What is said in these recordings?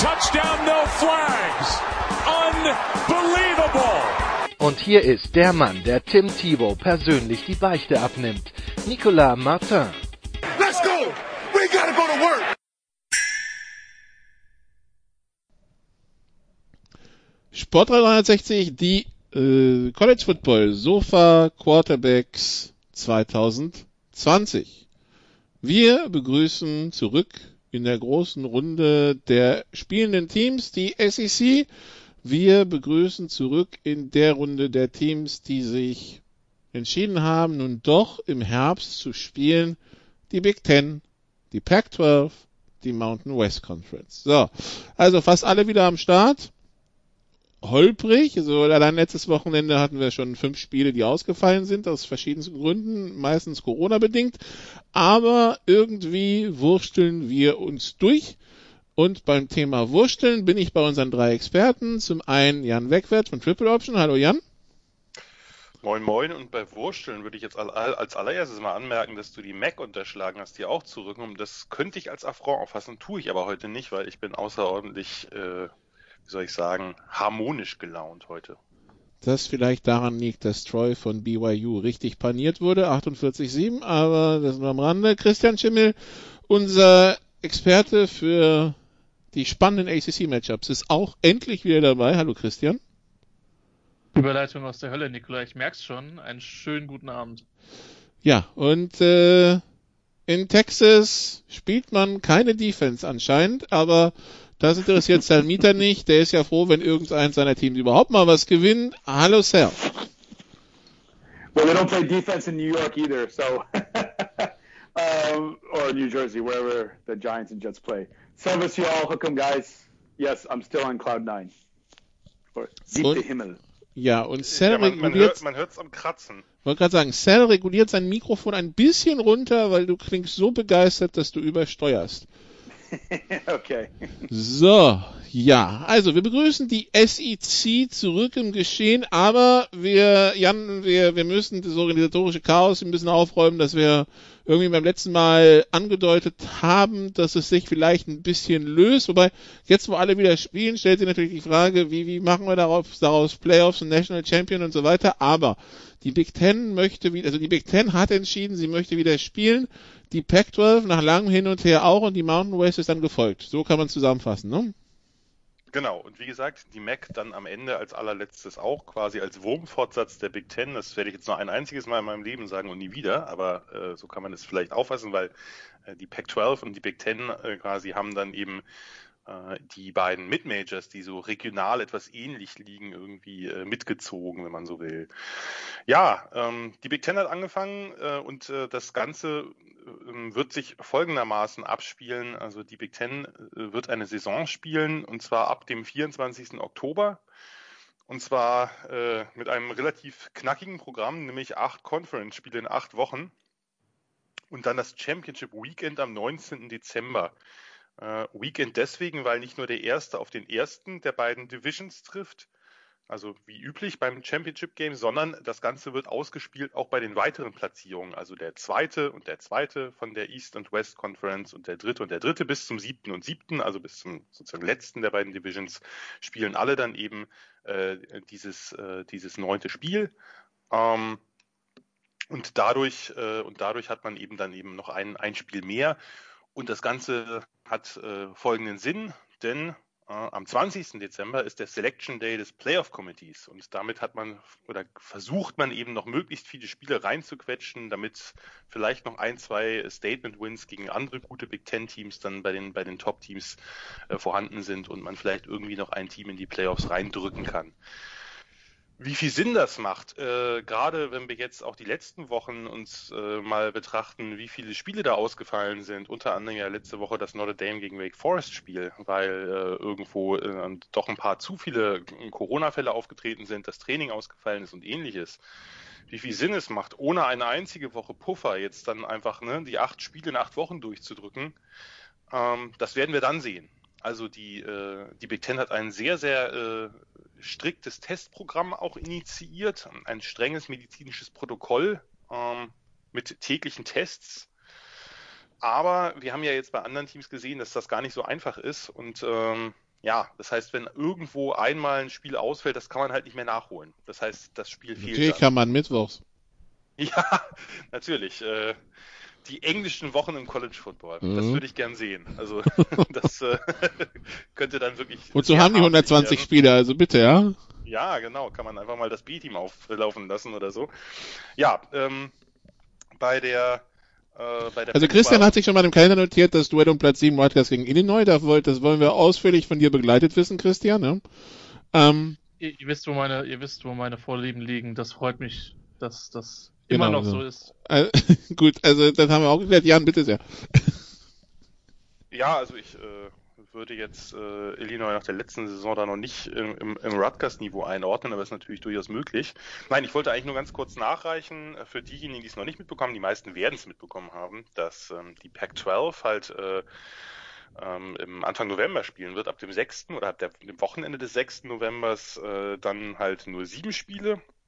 touchdown, no flags. Unbelievable. Und hier ist der Mann, der Tim Thibault persönlich die Beichte abnimmt. Nicolas Martin. Let's go! We gotta go to work! Sport 360, die äh, College Football Sofa Quarterbacks 2020. Wir begrüßen zurück in der großen Runde der spielenden Teams die SEC. Wir begrüßen zurück in der Runde der Teams, die sich entschieden haben, nun doch im Herbst zu spielen, die Big Ten, die Pac-12, die Mountain West Conference. So, also fast alle wieder am Start holprig. Also allein letztes Wochenende hatten wir schon fünf Spiele, die ausgefallen sind, aus verschiedensten Gründen, meistens Corona-bedingt. Aber irgendwie wursteln wir uns durch. Und beim Thema Wursteln bin ich bei unseren drei Experten. Zum einen Jan Wegwert von Triple Option. Hallo Jan. Moin Moin und bei Wursteln würde ich jetzt als allererstes mal anmerken, dass du die Mac unterschlagen hast, die auch zurückkommen. Das könnte ich als Affront auffassen, tue ich aber heute nicht, weil ich bin außerordentlich äh, wie soll ich sagen, harmonisch gelaunt heute. Das vielleicht daran liegt, dass Troy von BYU richtig paniert wurde, 48-7, aber das nur am Rande. Christian Schimmel, unser Experte für die spannenden ACC-Matchups, ist auch endlich wieder dabei. Hallo Christian. Überleitung aus der Hölle, Nikola, ich merk's schon. Einen schönen guten Abend. Ja, und äh, in Texas spielt man keine Defense anscheinend, aber das interessiert Sal Mieter nicht. Der ist ja froh, wenn irgendein seiner Teams überhaupt mal was gewinnt. Hallo Sal. Well, they don't play defense in New York either, so um, or New Jersey, wherever the Giants and Jets play. Service you all, hook 'em guys. Yes, I'm still on cloud nine. Siebte Himmel. Ja, und Cell ja, man, reguliert. Man hört es am Kratzen. Ich wollte gerade sagen, Cell reguliert sein Mikrofon ein bisschen runter, weil du klingst so begeistert, dass du übersteuerst. okay. So, ja, also wir begrüßen die SEC zurück im Geschehen, aber wir, Jan, wir, wir müssen das organisatorische Chaos ein bisschen aufräumen, dass wir irgendwie beim letzten Mal angedeutet haben, dass es sich vielleicht ein bisschen löst. Wobei, jetzt wo alle wieder spielen, stellt sich natürlich die Frage, wie, wie machen wir darauf, daraus Playoffs und National Champion und so weiter. Aber die Big Ten möchte wieder, also die Big Ten hat entschieden, sie möchte wieder spielen die Pac-12 nach langem Hin und Her auch und die Mountain West ist dann gefolgt. So kann man zusammenfassen, ne? Genau, und wie gesagt, die MAC dann am Ende als allerletztes auch quasi als Wurmfortsatz der Big Ten. Das werde ich jetzt nur ein einziges Mal in meinem Leben sagen und nie wieder, aber äh, so kann man es vielleicht auffassen, weil äh, die Pac-12 und die Big Ten äh, quasi haben dann eben die beiden Mid-Majors, die so regional etwas ähnlich liegen, irgendwie äh, mitgezogen, wenn man so will. Ja, ähm, die Big Ten hat angefangen äh, und äh, das Ganze ähm, wird sich folgendermaßen abspielen. Also die Big Ten äh, wird eine Saison spielen und zwar ab dem 24. Oktober. Und zwar äh, mit einem relativ knackigen Programm, nämlich acht Conference-Spiele in acht Wochen. Und dann das Championship Weekend am 19. Dezember. Äh, Weekend deswegen, weil nicht nur der erste auf den ersten der beiden Divisions trifft, also wie üblich beim Championship Game, sondern das Ganze wird ausgespielt auch bei den weiteren Platzierungen. Also der zweite und der zweite von der East und West Conference und der dritte und der dritte bis zum siebten und siebten, also bis zum sozusagen letzten der beiden Divisions, spielen alle dann eben äh, dieses, äh, dieses neunte Spiel. Ähm, und dadurch, äh, und dadurch hat man eben dann eben noch ein, ein Spiel mehr. Und das Ganze hat äh, folgenden Sinn, denn äh, am 20. Dezember ist der Selection Day des Playoff Committees und damit hat man oder versucht man eben noch möglichst viele Spiele reinzuquetschen, damit vielleicht noch ein, zwei Statement Wins gegen andere gute Big Ten Teams dann bei den, bei den Top Teams äh, vorhanden sind und man vielleicht irgendwie noch ein Team in die Playoffs reindrücken kann. Wie viel Sinn das macht, äh, gerade wenn wir jetzt auch die letzten Wochen uns äh, mal betrachten, wie viele Spiele da ausgefallen sind, unter anderem ja letzte Woche das Notre Dame gegen Wake Forest Spiel, weil äh, irgendwo äh, doch ein paar zu viele Corona-Fälle aufgetreten sind, das Training ausgefallen ist und ähnliches. Wie viel Sinn es macht, ohne eine einzige Woche Puffer jetzt dann einfach ne, die acht Spiele in acht Wochen durchzudrücken, ähm, das werden wir dann sehen. Also die, äh, die Big Ten hat ein sehr, sehr äh, striktes Testprogramm auch initiiert, ein strenges medizinisches Protokoll ähm, mit täglichen Tests. Aber wir haben ja jetzt bei anderen Teams gesehen, dass das gar nicht so einfach ist. Und ähm, ja, das heißt, wenn irgendwo einmal ein Spiel ausfällt, das kann man halt nicht mehr nachholen. Das heißt, das Spiel fehlt. Natürlich kann man mittwochs. Ja, natürlich. Äh, die englischen Wochen im College Football. Mhm. Das würde ich gern sehen. Also das äh, könnte dann wirklich. Wozu haben die 120 werden. Spiele? Also bitte, ja? Ja, genau. Kann man einfach mal das B-Team auflaufen lassen oder so. Ja, ähm, bei der äh, also Christian hat sich schon mal im Kalender notiert, das Duett um Platz 7 Wildcats gegen Illinois. Das, wollen wir ausführlich von dir begleitet wissen, Christian. Ne? Ähm, ihr, ihr, wisst, wo meine, ihr wisst, wo meine Vorlieben liegen. Das freut mich, dass das Immer genau, noch so, so ist. Also, gut, also das haben wir auch geklärt. Jan, bitte sehr. Ja, also ich äh, würde jetzt äh, Illinois nach der letzten Saison da noch nicht im, im, im Rutgers-Niveau einordnen, aber ist natürlich durchaus möglich. Nein, ich wollte eigentlich nur ganz kurz nachreichen, äh, für diejenigen, die es noch nicht mitbekommen, die meisten werden es mitbekommen haben, dass ähm, die Pac-12 halt äh, ähm, im Anfang November spielen wird, ab dem 6. oder ab der, dem Wochenende des 6. Novembers äh, dann halt nur sieben Spiele äh,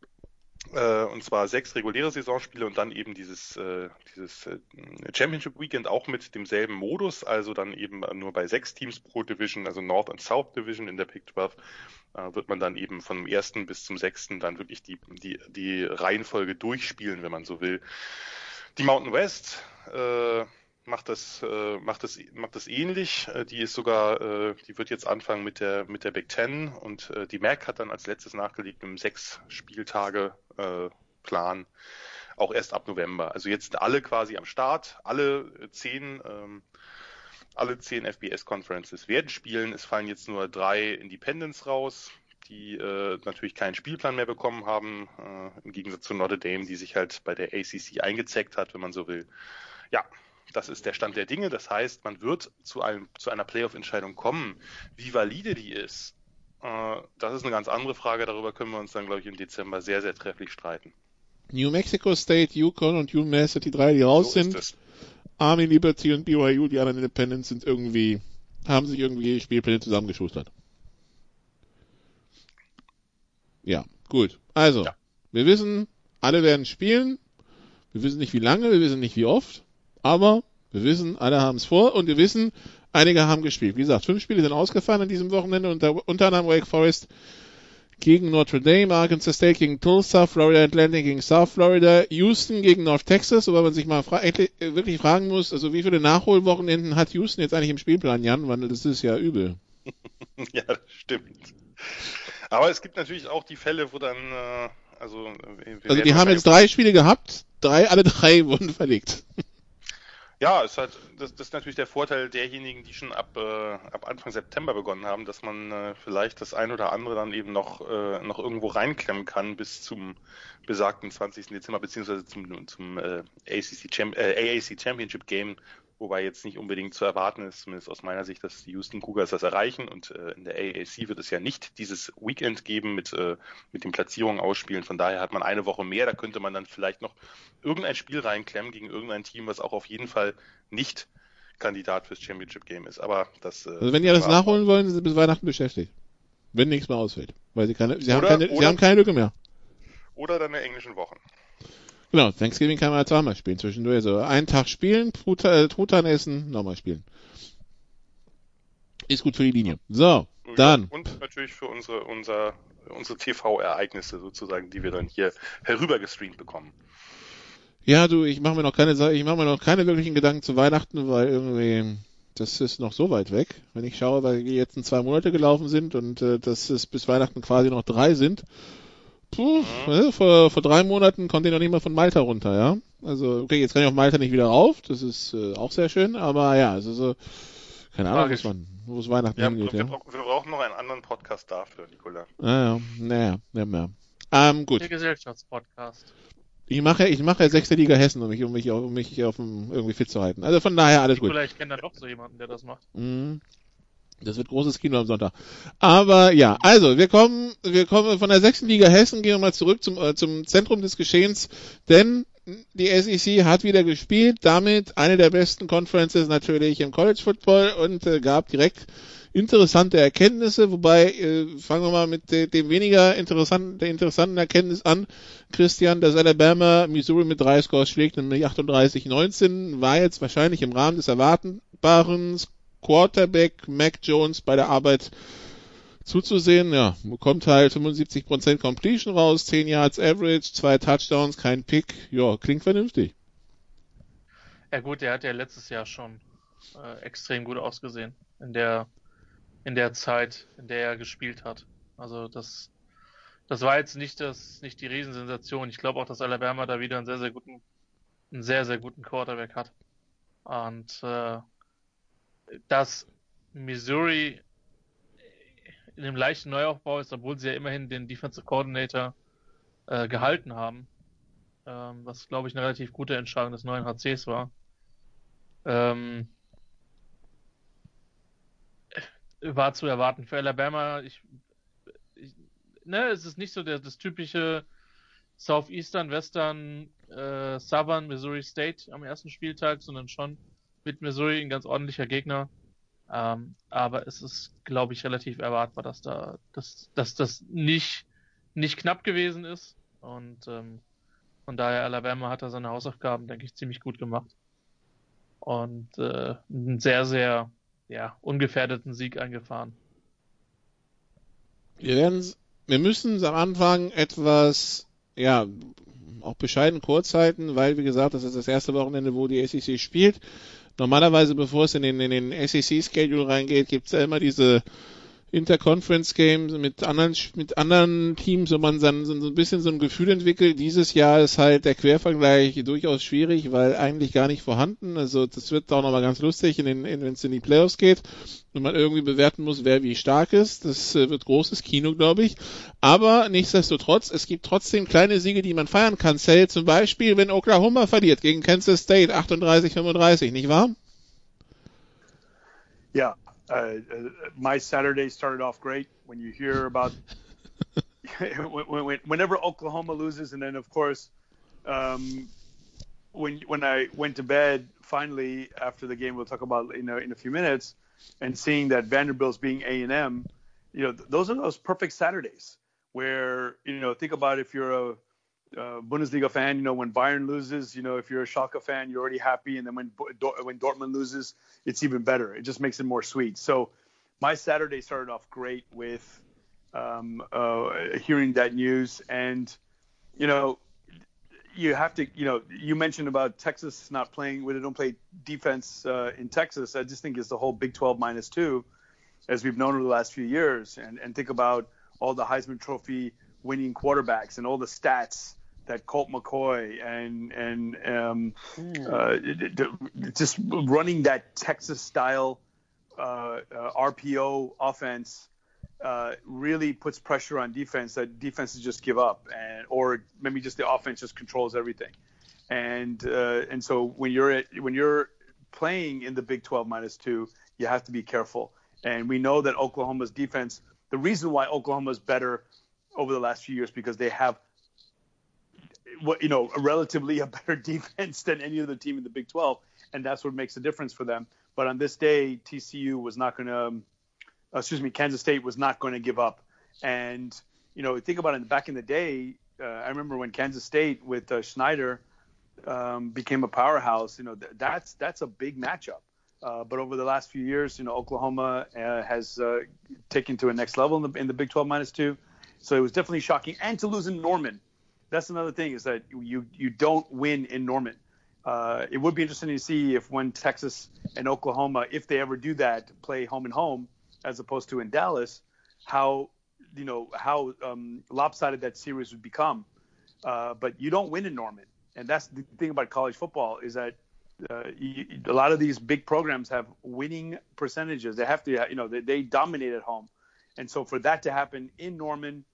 und zwar sechs reguläre Saisonspiele und dann eben dieses, äh, dieses äh, Championship Weekend auch mit demselben Modus, also dann eben nur bei sechs Teams pro Division, also North und South Division in der Pick 12, äh, wird man dann eben vom ersten bis zum sechsten dann wirklich die, die, die Reihenfolge durchspielen, wenn man so will. Die Mountain West, äh, macht das, äh, macht das, macht das ähnlich. Äh, die ist sogar, äh, die wird jetzt anfangen mit der, mit der Big Ten und äh, die MAC hat dann als letztes nachgelegt im sechs Spieltage äh, Plan auch erst ab November. Also jetzt sind alle quasi am Start, alle zehn, ähm, alle zehn FBS Conferences werden spielen. Es fallen jetzt nur drei Independents raus, die äh, natürlich keinen Spielplan mehr bekommen haben, äh, im Gegensatz zu Notre Dame, die sich halt bei der ACC eingezeckt hat, wenn man so will. Ja, das ist der Stand der Dinge. Das heißt, man wird zu, einem, zu einer Playoff-Entscheidung kommen. Wie valide die ist, äh, das ist eine ganz andere Frage. Darüber können wir uns dann, glaube ich, im Dezember sehr, sehr trefflich streiten. New Mexico State, Yukon und UMass sind die drei, die raus so sind. Army, Liberty und BYU, die anderen Independents sind irgendwie, haben sich irgendwie Spielpläne zusammengeschustert. Ja, gut. Also, ja. wir wissen, alle werden spielen. Wir wissen nicht wie lange, wir wissen nicht wie oft. Aber wir wissen, alle haben es vor und wir wissen, einige haben gespielt. Wie gesagt, fünf Spiele sind ausgefallen an diesem Wochenende und unter anderem Wake Forest gegen Notre Dame, Arkansas State gegen Tulsa, Florida Atlantic gegen South Florida, Houston gegen North Texas, wobei man sich mal fra äh, wirklich fragen muss, also wie viele Nachholwochenenden hat Houston jetzt eigentlich im Spielplan, Jan? Weil das ist ja übel. ja, das stimmt. Aber es gibt natürlich auch die Fälle, wo dann, äh, also... Also die haben jetzt drei Spiele gehabt, drei, alle drei wurden verlegt. Ja, ist halt, das, das ist natürlich der Vorteil derjenigen, die schon ab, äh, ab Anfang September begonnen haben, dass man äh, vielleicht das ein oder andere dann eben noch, äh, noch irgendwo reinklemmen kann bis zum besagten 20. Dezember, beziehungsweise zum, zum äh, ACC Champ äh, AAC Championship Game, wobei jetzt nicht unbedingt zu erwarten ist, zumindest aus meiner Sicht, dass die Houston Cougars das erreichen. Und äh, in der AAC wird es ja nicht dieses Weekend geben mit, äh, mit den Platzierungen ausspielen. Von daher hat man eine Woche mehr. Da könnte man dann vielleicht noch irgendein Spiel reinklemmen gegen irgendein Team, was auch auf jeden Fall nicht Kandidat fürs Championship Game ist. Aber das. Äh, also wenn die alles nachholen wollen, sind sie bis Weihnachten beschäftigt. Wenn nichts mehr ausfällt. Weil sie keine, sie oder, haben keine, oder, sie haben keine Lücke mehr. Oder deine englischen Wochen. Genau, Thanksgiving kann man ja zweimal spielen zwischendurch. Also einen Tag spielen, äh, Truthahn essen, nochmal spielen. Ist gut für die Linie. So, ja, dann. Und natürlich für unsere, unser, unsere TV-Ereignisse sozusagen, die wir dann hier herübergestreamt bekommen. Ja, du, ich mache mir noch keine, ich mache mir noch keine wirklichen Gedanken zu Weihnachten, weil irgendwie das ist noch so weit weg. Wenn ich schaue, weil die jetzt in zwei Monate gelaufen sind und äh, dass es bis Weihnachten quasi noch drei sind, Puh, mhm. vor, vor drei Monaten konnte ich noch nicht mal von Malta runter, ja. Also, okay, jetzt kann ich auf Malta nicht wieder rauf, das ist äh, auch sehr schön, aber ja, also so, keine Ahnung, was man, wo es Weihnachten ja, hingeht, wir, ja. Wir brauchen noch einen anderen Podcast dafür, Nicola. Naja, naja, naja. Ähm, gut. Der Gesellschaftspodcast. Ich mache, ich mache ja sechste Liga Hessen, um mich, um mich, um mich auf dem, irgendwie fit zu halten. Also von daher alles gut. Vielleicht kennt er doch so jemanden, der das macht. Mhm. Das wird großes Kino am Sonntag. Aber ja, also wir kommen, wir kommen von der sechsten Liga Hessen, gehen wir mal zurück zum, äh, zum Zentrum des Geschehens, denn die SEC hat wieder gespielt, damit eine der besten Conferences natürlich im College Football und äh, gab direkt interessante Erkenntnisse, wobei äh, fangen wir mal mit de, dem weniger interessanten, der interessanten Erkenntnis an. Christian, dass Alabama Missouri mit drei Scores schlägt, nämlich 38-19, war jetzt wahrscheinlich im Rahmen des Erwartbaren. Quarterback Mac Jones bei der Arbeit zuzusehen. Ja, bekommt halt 75% Completion raus, 10 Yards Average, zwei Touchdowns, kein Pick. Ja, klingt vernünftig. Ja gut, der hat ja letztes Jahr schon äh, extrem gut ausgesehen in der in der Zeit, in der er gespielt hat. Also das, das war jetzt nicht das, nicht die Riesensensation. Ich glaube auch, dass Alabama da wieder einen sehr, sehr guten, einen sehr, sehr guten Quarterback hat. Und äh, dass Missouri in einem leichten Neuaufbau ist, obwohl sie ja immerhin den Defensive Coordinator äh, gehalten haben, ähm, was glaube ich eine relativ gute Entscheidung des neuen HCs war. Ähm, war zu erwarten für Alabama. Ich, ich, ne, es ist nicht so der, das typische Southeastern, Western, äh, Southern Missouri State am ersten Spieltag, sondern schon mit Missouri ein ganz ordentlicher Gegner. Ähm, aber es ist, glaube ich, relativ erwartbar, dass da, dass, dass das nicht, nicht knapp gewesen ist. Und ähm, von daher Alabama hat da seine Hausaufgaben, denke ich, ziemlich gut gemacht. Und äh, ein sehr, sehr ja, ungefährdeten Sieg eingefahren. Wir werden, wir müssen am Anfang etwas, ja, auch bescheiden kurz halten, weil, wie gesagt, das ist das erste Wochenende, wo die SEC spielt. Normalerweise, bevor es in den, in den SEC-Schedule reingeht, gibt es ja immer diese Interconference Games mit anderen mit anderen Teams, wo man dann so ein bisschen so ein Gefühl entwickelt. Dieses Jahr ist halt der Quervergleich durchaus schwierig, weil eigentlich gar nicht vorhanden. Also das wird auch nochmal ganz lustig, in den, wenn es in die Playoffs geht und man irgendwie bewerten muss, wer wie stark ist. Das äh, wird großes Kino, glaube ich. Aber nichtsdestotrotz, es gibt trotzdem kleine Siege, die man feiern kann. Sale zum Beispiel, wenn Oklahoma verliert gegen Kansas State 38-35, nicht wahr? Ja, uh, my Saturday started off great. When you hear about when, when, whenever Oklahoma loses, and then of course um, when when I went to bed finally after the game, we'll talk about you know in a few minutes, and seeing that Vanderbilt's being A and M, you know those are those perfect Saturdays where you know think about if you're a uh, Bundesliga fan, you know, when Bayern loses, you know, if you're a Schalke fan, you're already happy, and then when when Dortmund loses, it's even better. It just makes it more sweet. So my Saturday started off great with um, uh, hearing that news, and you know, you have to, you know, you mentioned about Texas not playing, when they don't play defense uh, in Texas. I just think it's the whole Big 12 minus two, as we've known over the last few years, and and think about all the Heisman Trophy winning quarterbacks and all the stats that Colt McCoy and and um, hmm. uh, just running that Texas style uh, uh, RPO offense uh, really puts pressure on defense. That defenses just give up and or maybe just the offense just controls everything. And uh, and so when you're at, when you're playing in the Big 12 minus two you have to be careful. And we know that Oklahoma's defense the reason why Oklahoma's better over the last few years because they have you know, a relatively a better defense than any other team in the Big 12, and that's what makes a difference for them. But on this day, TCU was not going to, uh, excuse me, Kansas State was not going to give up. And you know, think about it. Back in the day, uh, I remember when Kansas State with uh, Schneider um, became a powerhouse. You know, th- that's that's a big matchup. Uh, but over the last few years, you know, Oklahoma uh, has uh, taken to a next level in the, in the Big 12 minus two. So it was definitely shocking. And to lose in Norman, that's another thing is that you you don't win in Norman. Uh, it would be interesting to see if when Texas and Oklahoma, if they ever do that, play home and home as opposed to in Dallas, how you know how um, lopsided that series would become. Uh, but you don't win in Norman, and that's the thing about college football is that uh, you, a lot of these big programs have winning percentages. They have to, you know, they, they dominate at home, and so for that to happen in Norman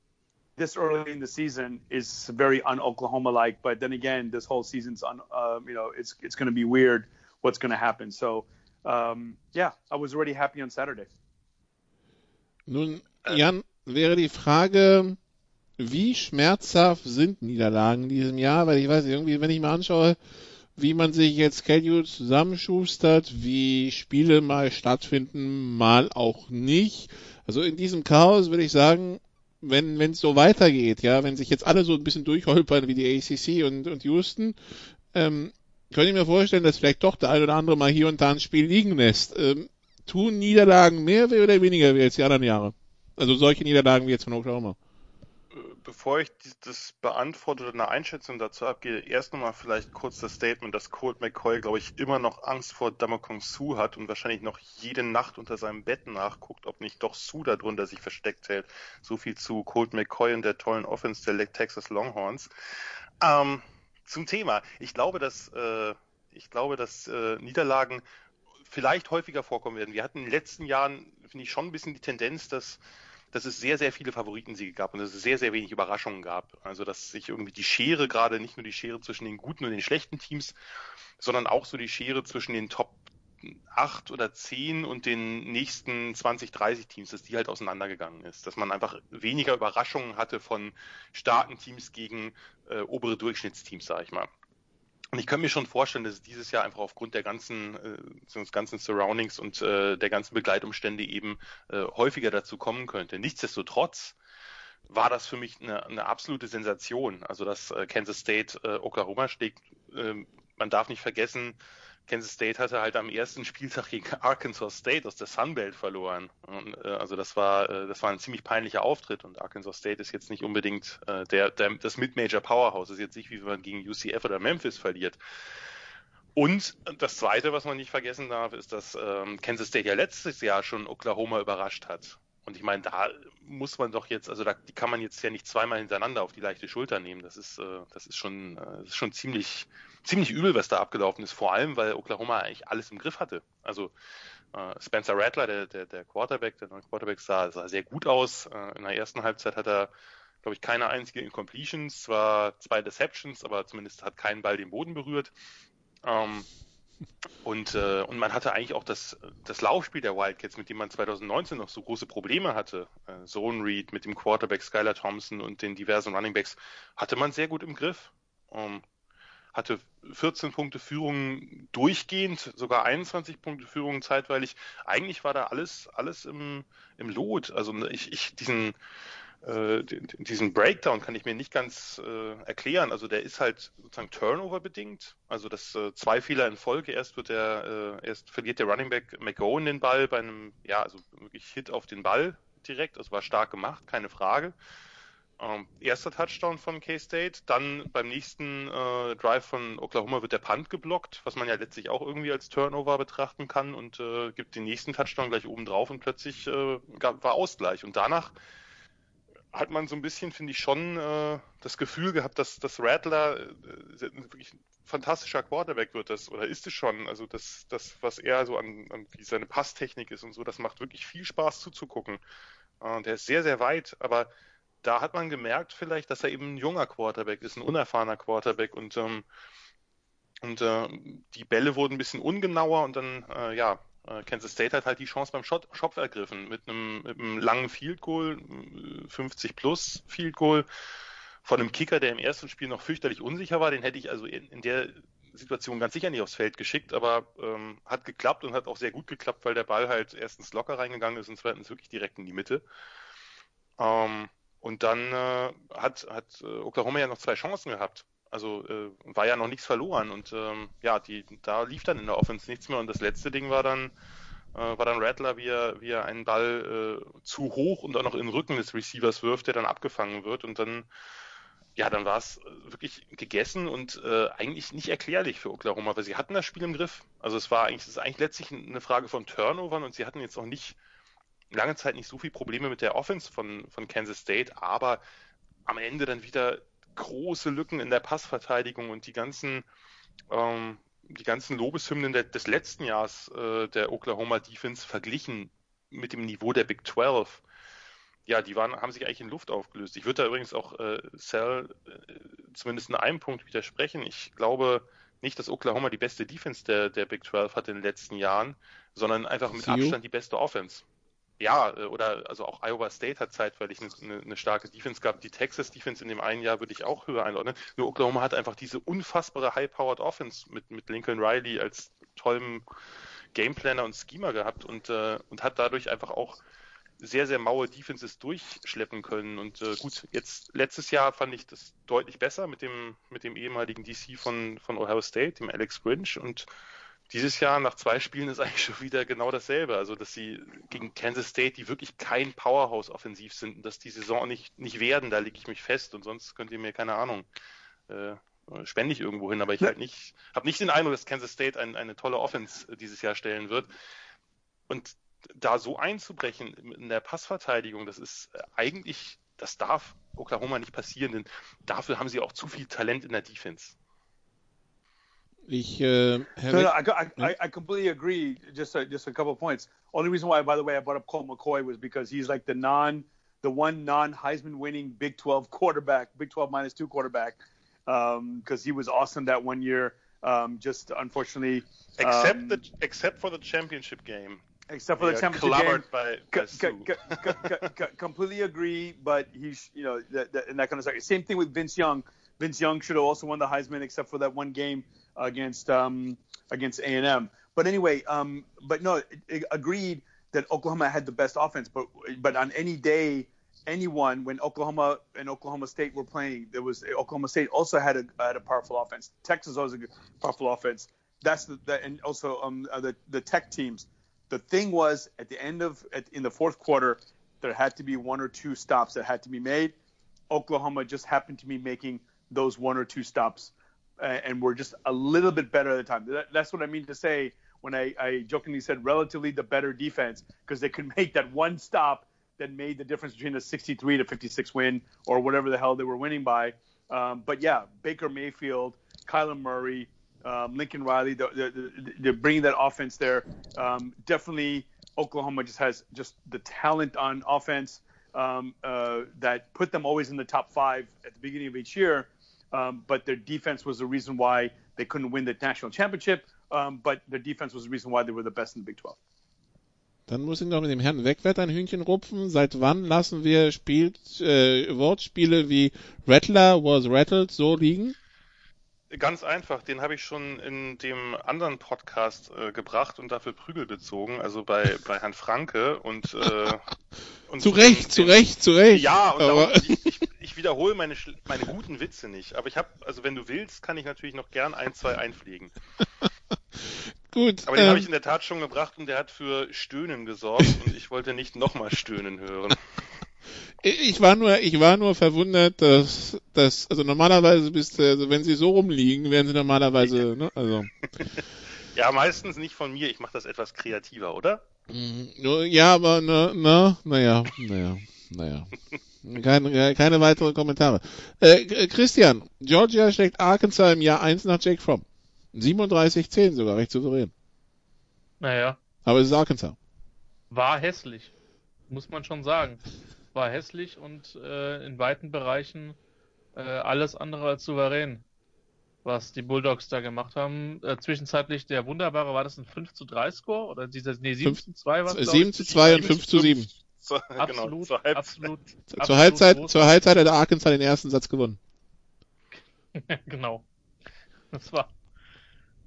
this early in the season is very un-Oklahoma like. But then again, this whole season's on. Uh, you know, it's it's going to be weird what's going to happen. So um, yeah, I was already happy on Saturday. Nun, Jan, wäre die Frage, wie schmerzhaft sind Niederlagen in diesem Jahr? Weil ich weiß irgendwie, wenn ich mir anschaue, wie man sich jetzt Schedule zusammenschustert, wie Spiele mal stattfinden, mal auch nicht. Also in diesem Chaos würde ich sagen, wenn es so weitergeht, ja, wenn sich jetzt alle so ein bisschen durchholpern wie die ACC und, und Houston, ähm, könnte ich mir vorstellen, dass vielleicht doch der ein oder andere mal hier und da ein Spiel liegen lässt. Ähm, tun Niederlagen mehr oder weniger wie jetzt die anderen Jahre? Also solche Niederlagen wie jetzt von Oklahoma bevor ich das beantworte oder eine Einschätzung dazu abgehe, erst nochmal vielleicht kurz das Statement, dass Colt McCoy, glaube ich, immer noch Angst vor Damakong Su hat und wahrscheinlich noch jede Nacht unter seinem Bett nachguckt, ob nicht doch Su darunter sich versteckt hält. So viel zu Colt McCoy und der tollen Offense der Texas Longhorns. Ähm, zum Thema. Ich glaube, dass, äh, ich glaube, dass äh, Niederlagen vielleicht häufiger vorkommen werden. Wir hatten in den letzten Jahren, finde ich, schon ein bisschen die Tendenz, dass dass es sehr, sehr viele Favoritensiege gab und dass es sehr, sehr wenig Überraschungen gab. Also dass sich irgendwie die Schere, gerade nicht nur die Schere zwischen den guten und den schlechten Teams, sondern auch so die Schere zwischen den Top 8 oder 10 und den nächsten 20, 30 Teams, dass die halt auseinandergegangen ist. Dass man einfach weniger Überraschungen hatte von starken Teams gegen äh, obere Durchschnittsteams, sage ich mal. Und ich kann mir schon vorstellen, dass es dieses Jahr einfach aufgrund der ganzen, äh, des ganzen Surroundings und äh, der ganzen Begleitumstände eben äh, häufiger dazu kommen könnte. Nichtsdestotrotz war das für mich eine, eine absolute Sensation. Also dass äh, Kansas State äh, Oklahoma schlägt. Äh, man darf nicht vergessen, Kansas State hatte halt am ersten Spieltag gegen Arkansas State aus der Sunbelt verloren. Und, äh, also das war, äh, das war ein ziemlich peinlicher Auftritt und Arkansas State ist jetzt nicht unbedingt äh, der, der, das Mid-Major Powerhouse. Ist jetzt nicht, wie wenn man gegen UCF oder Memphis verliert. Und das Zweite, was man nicht vergessen darf, ist, dass ähm, Kansas State ja letztes Jahr schon Oklahoma überrascht hat. Und ich meine, da muss man doch jetzt, also da die kann man jetzt ja nicht zweimal hintereinander auf die leichte Schulter nehmen. Das ist, äh, das ist schon, äh, das ist schon ziemlich, ziemlich übel, was da abgelaufen ist. Vor allem, weil Oklahoma eigentlich alles im Griff hatte. Also äh, Spencer Rattler, der, der, der Quarterback, der neue Quarterback sah, sah sehr gut aus. Äh, in der ersten Halbzeit hat er, glaube ich, keine einzige Incompletions, zwar zwei Deceptions, aber zumindest hat keinen Ball den Boden berührt. Ähm, und, äh, und man hatte eigentlich auch das, das Laufspiel der Wildcats, mit dem man 2019 noch so große Probleme hatte. Äh, Zone Read mit dem Quarterback Skylar Thompson und den diversen Runningbacks hatte man sehr gut im Griff. Ähm, hatte 14 Punkte Führung durchgehend, sogar 21 Punkte Führung zeitweilig. Eigentlich war da alles, alles im, im Lot. Also ich, ich diesen, äh, diesen Breakdown kann ich mir nicht ganz äh, erklären. Also der ist halt sozusagen Turnover bedingt. Also das äh, zwei Fehler in Folge. Erst wird der, äh, erst verliert der Running Back McGowan den Ball bei einem, ja, also wirklich Hit auf den Ball direkt. Also war stark gemacht, keine Frage. Ähm, erster Touchdown von K-State, dann beim nächsten äh, Drive von Oklahoma wird der Punt geblockt, was man ja letztlich auch irgendwie als Turnover betrachten kann und äh, gibt den nächsten Touchdown gleich oben drauf und plötzlich äh, gab, war Ausgleich. Und danach hat man so ein bisschen, finde ich, schon äh, das Gefühl gehabt, dass das Rattler äh, wirklich ein fantastischer Quarterback wird das, oder ist es schon. Also das, das was er so an, an wie seine Passtechnik ist und so, das macht wirklich viel Spaß zuzugucken. Äh, der ist sehr, sehr weit, aber da hat man gemerkt vielleicht, dass er eben ein junger Quarterback ist, ein unerfahrener Quarterback und ähm, und äh, die Bälle wurden ein bisschen ungenauer und dann, äh, ja, äh, Kansas State hat halt die Chance beim Shot, Schopf ergriffen mit einem, mit einem langen Field Goal, 50 plus Field Goal von einem Kicker, der im ersten Spiel noch fürchterlich unsicher war. Den hätte ich also in, in der Situation ganz sicher nicht aufs Feld geschickt, aber ähm, hat geklappt und hat auch sehr gut geklappt, weil der Ball halt erstens locker reingegangen ist und zweitens wirklich direkt in die Mitte. Ähm, und dann äh, hat, hat äh, Oklahoma ja noch zwei Chancen gehabt. Also äh, war ja noch nichts verloren und ähm, ja, die, da lief dann in der Offense nichts mehr und das letzte Ding war dann äh, war dann Rattler, wie er, wie er einen Ball äh, zu hoch und auch noch in den Rücken des Receivers wirft, der dann abgefangen wird und dann ja, dann war es wirklich gegessen und äh, eigentlich nicht erklärlich für Oklahoma, weil sie hatten das Spiel im Griff. Also es war eigentlich, es ist eigentlich letztlich eine Frage von Turnovern und sie hatten jetzt auch nicht lange Zeit nicht so viel Probleme mit der Offense von, von Kansas State, aber am Ende dann wieder große Lücken in der Passverteidigung und die ganzen, ähm, die ganzen Lobeshymnen der, des letzten Jahres äh, der Oklahoma Defense verglichen mit dem Niveau der Big 12. ja, die waren, haben sich eigentlich in Luft aufgelöst. Ich würde da übrigens auch äh, Cell äh, zumindest in einem Punkt widersprechen. Ich glaube nicht, dass Oklahoma die beste Defense der, der Big 12 hat in den letzten Jahren, sondern einfach mit Abstand die beste Offense. Ja, äh, oder also auch Iowa State hat zeitweilig eine, eine, starke Defense gehabt. Die Texas Defense in dem einen Jahr würde ich auch höher einordnen. Nur Oklahoma hat einfach diese unfassbare High-Powered Offense mit, mit Lincoln Riley als tollem Gameplaner und Schema gehabt und, äh, und hat dadurch einfach auch sehr, sehr maue Defenses durchschleppen können. Und äh, gut, jetzt letztes Jahr fand ich das deutlich besser mit dem, mit dem ehemaligen DC von, von Ohio State, dem Alex Grinch. Und dieses Jahr nach zwei Spielen ist eigentlich schon wieder genau dasselbe. Also, dass sie gegen Kansas State, die wirklich kein Powerhouse offensiv sind und dass die Saison nicht, nicht werden, da lege ich mich fest. Und sonst könnt ihr mir, keine Ahnung, äh, spende ich irgendwo hin. Aber ich halt nicht, habe nicht den Eindruck, dass Kansas State ein, eine tolle Offense dieses Jahr stellen wird. Und da so einzubrechen in der Passverteidigung, das ist äh, eigentlich, das darf Oklahoma nicht passieren, denn dafür haben sie auch zu viel Talent in der Defense. Ich, uh, no, no, I, I, I, completely agree. Just a, just a couple of points. Only reason why, by the way, I brought up Colt McCoy was because he's like the non, the one non Heisman winning Big 12 quarterback, Big 12 minus two quarterback, because um, he was awesome that one year. Um, just unfortunately, except um, the except for the championship game, except for the championship game. By, by c- c- c- completely agree, but he's you know that, that, and that kind of stuff. Same thing with Vince Young. Vince Young should have also won the Heisman, except for that one game against um, against A and M. But anyway, um, but no, it, it agreed that Oklahoma had the best offense. But but on any day, anyone when Oklahoma and Oklahoma State were playing, there was Oklahoma State also had a had a powerful offense. Texas also a powerful offense. That's the, the and also um, the the Tech teams the thing was at the end of at, in the fourth quarter, there had to be one or two stops that had to be made. Oklahoma just happened to be making those one or two stops, uh, and we're just a little bit better at the time. That, that's what I mean to say when I, I jokingly said relatively the better defense because they could make that one stop that made the difference between a 63 to 56 win or whatever the hell they were winning by. Um, but yeah, Baker Mayfield, Kyler Murray, um, Lincoln Riley, they're, they're, they're, bringing that offense there. Um, definitely, Oklahoma just has just the talent on offense um, uh, that put them always in the top five at the beginning of each year. Um, but their defense was the reason why they couldn't win the national championship. Um, but their defense was the reason why they were the best in the Big 12. Dann muss ich noch mit dem Herrn Wegwert ein Hühnchen rupfen. Seit wann lassen wir Spiel, äh, Wortspiele wie Rattler was rattled so liegen? Ganz einfach, den habe ich schon in dem anderen Podcast äh, gebracht und dafür Prügel bezogen, also bei, bei Herrn Franke und, äh, und zu Recht, zu Recht, zu Recht. Ja, und aber... ich, ich, wiederhole meine, meine guten Witze nicht, aber ich habe, also wenn du willst, kann ich natürlich noch gern ein, zwei einfliegen. Gut. Aber den ähm... habe ich in der Tat schon gebracht und der hat für Stöhnen gesorgt und ich wollte nicht nochmal stöhnen hören. Ich war nur, ich war nur verwundert, dass, dass, also normalerweise bist du, also wenn sie so rumliegen, wären sie normalerweise, ne, also. Ja, meistens nicht von mir. Ich mache das etwas kreativer, oder? Mhm. Ja, aber na, na, naja, naja, naja. Keine, keine weiteren Kommentare. Äh, Christian, Georgia schlägt Arkansas im Jahr 1 nach Jake Fromm. 37-10 sogar, recht souverän. Naja. Aber es ist Arkansas. War hässlich, muss man schon sagen war hässlich und äh, in weiten Bereichen äh, alles andere als souverän, was die Bulldogs da gemacht haben. Äh, zwischenzeitlich der wunderbare, war das ein 5 zu 3 Score? Oder dieser, nee, 7 5, zu 2 war es? 7 zu 2 und 5 zu 7. Zur, genau, absolut, genau, zur Halbzeit. absolut, zur, absolut Halbzeit, zur Halbzeit hat der Arkansas den ersten Satz gewonnen. genau. Das war.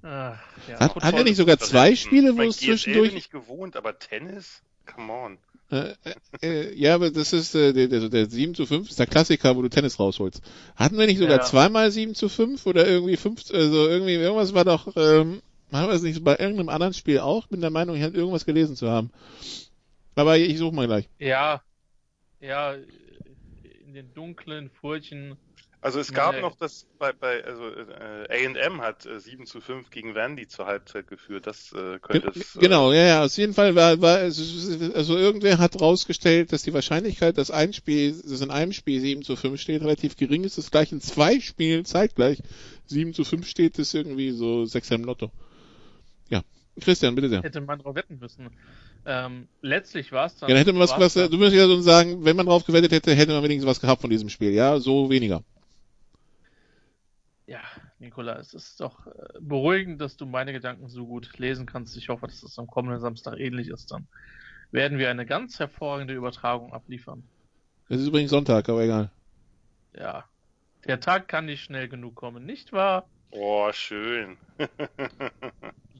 Äh, ja. Hat, hat er nicht sogar zwei Spiele, wo es zwischendurch. Ich bin nicht gewohnt, aber Tennis? Come on. Äh, äh, ja, aber das ist äh, der, der, der 7 zu 5 ist der Klassiker, wo du Tennis rausholst. Hatten wir nicht sogar ja. zweimal 7 zu 5 oder irgendwie 5, also irgendwie, irgendwas war doch, ähm, haben wir es nicht bei irgendeinem anderen Spiel auch? Bin der Meinung, ich hätte irgendwas gelesen zu haben. Aber ich suche mal gleich. Ja, ja, in den dunklen Furchen also es gab noch das bei, bei also äh, A&M hat äh, 7 zu 5 gegen Vandy zur Halbzeit geführt. Das äh, könnte es. Äh, genau, ja, ja. Auf jeden Fall war, war also irgendwer hat rausgestellt, dass die Wahrscheinlichkeit, dass ein Spiel, dass in einem Spiel 7 zu 5 steht, relativ gering ist. Das gleich in zwei Spielen zeitgleich 7 zu 5 steht, ist irgendwie so 6 im Lotto. Christian, bitte sehr. Hätte man drauf wetten müssen. Ähm, letztlich war es dann. Ja, dann hätte man was, was du müsstest ja so sagen, wenn man drauf gewettet hätte, hätte man wenigstens was gehabt von diesem Spiel, ja? So weniger. Ja, Nikola, es ist doch äh, beruhigend, dass du meine Gedanken so gut lesen kannst. Ich hoffe, dass das am kommenden Samstag ähnlich ist. Dann werden wir eine ganz hervorragende Übertragung abliefern. Es ist übrigens Sonntag, aber egal. Ja. Der Tag kann nicht schnell genug kommen, nicht wahr? Oh, schön.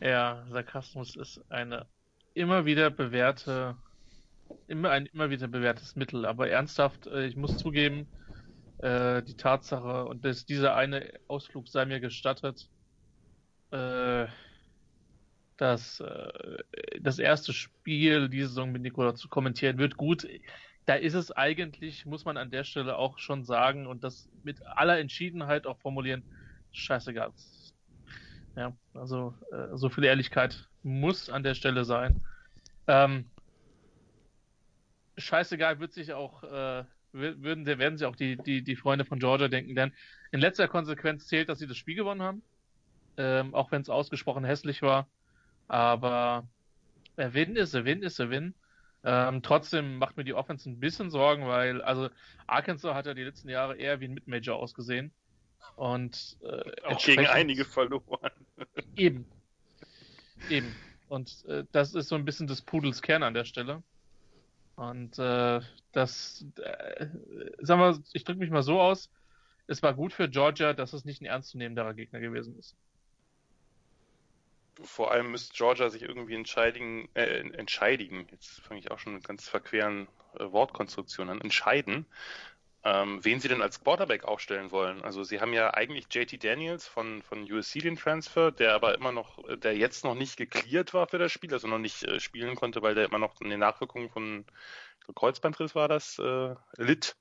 ja, Sarkasmus ist eine immer wieder bewährte, immer ein immer wieder bewährtes Mittel. Aber ernsthaft, äh, ich muss zugeben, äh, die Tatsache, und dass dieser eine Ausflug sei mir gestattet, äh, dass äh, das erste Spiel diese Saison mit Nikola zu kommentieren wird gut. Da ist es eigentlich, muss man an der Stelle auch schon sagen und das mit aller Entschiedenheit auch formulieren, scheißegal. Ja, also äh, so viel Ehrlichkeit muss an der Stelle sein. Ähm, scheißegal wird sich auch äh, würden, werden sich auch die, die, die Freunde von Georgia denken, denn in letzter Konsequenz zählt, dass sie das Spiel gewonnen haben, ähm, auch wenn es ausgesprochen hässlich war. Aber der Win ist der Win ist der Win. Ähm, trotzdem macht mir die Offense ein bisschen Sorgen, weil also Arkansas hat ja die letzten Jahre eher wie ein Mid-Major ausgesehen. Und äh, auch gegen einige verloren. Eben. Eben. Und äh, das ist so ein bisschen des Pudels Kern an der Stelle. Und äh, das, äh, sagen wir, ich drücke mich mal so aus, es war gut für Georgia, dass es nicht ein ernstzunehmenderer Gegner gewesen ist. Vor allem müsste Georgia sich irgendwie entscheiden, äh, entscheiden, jetzt fange ich auch schon mit ganz verqueren äh, Wortkonstruktionen an, entscheiden, ähm, wen sie denn als Quarterback aufstellen wollen. Also sie haben ja eigentlich JT Daniels von, von USC den Transfer, der aber immer noch, der jetzt noch nicht geklärt war für das Spiel, also noch nicht äh, spielen konnte, weil der immer noch in den Nachwirkungen von Kreuzbandriss war das, äh, litt.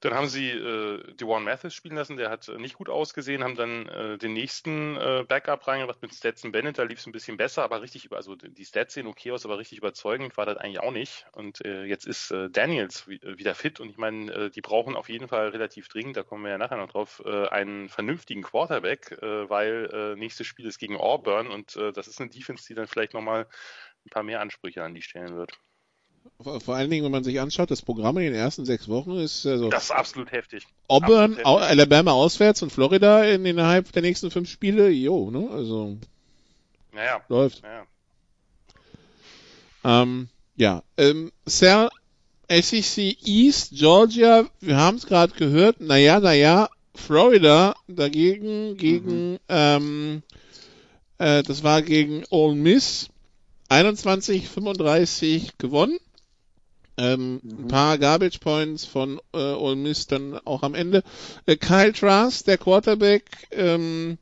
Dann haben sie äh, Dewan Mathis spielen lassen, der hat äh, nicht gut ausgesehen, haben dann äh, den nächsten äh, Backup reingebracht mit Stetson Bennett, da lief es ein bisschen besser, aber richtig, also die Stats sehen okay aus, aber richtig überzeugend war das eigentlich auch nicht. Und äh, jetzt ist äh, Daniels äh, wieder fit und ich meine, äh, die brauchen auf jeden Fall relativ dringend, da kommen wir ja nachher noch drauf, äh, einen vernünftigen Quarterback, äh, weil äh, nächstes Spiel ist gegen Auburn und äh, das ist eine Defense, die dann vielleicht nochmal ein paar mehr Ansprüche an die stellen wird. Vor allen Dingen, wenn man sich anschaut, das Programm in den ersten sechs Wochen ist also das ist absolut heftig. Auburn, absolut heftig. Alabama auswärts und Florida in, innerhalb der nächsten fünf Spiele, jo, ne? Also naja, läuft. Naja. Ähm, ja, ähm, Sir, SEC East, Georgia, wir haben es gerade gehört, naja, naja, Florida dagegen gegen, mhm. ähm, äh, das war gegen Ole Miss, 21-35 gewonnen. Ähm, mhm. Ein paar Garbage Points von äh, Ole Miss dann auch am Ende. Äh, Kyle Trask, der Quarterback, ähm,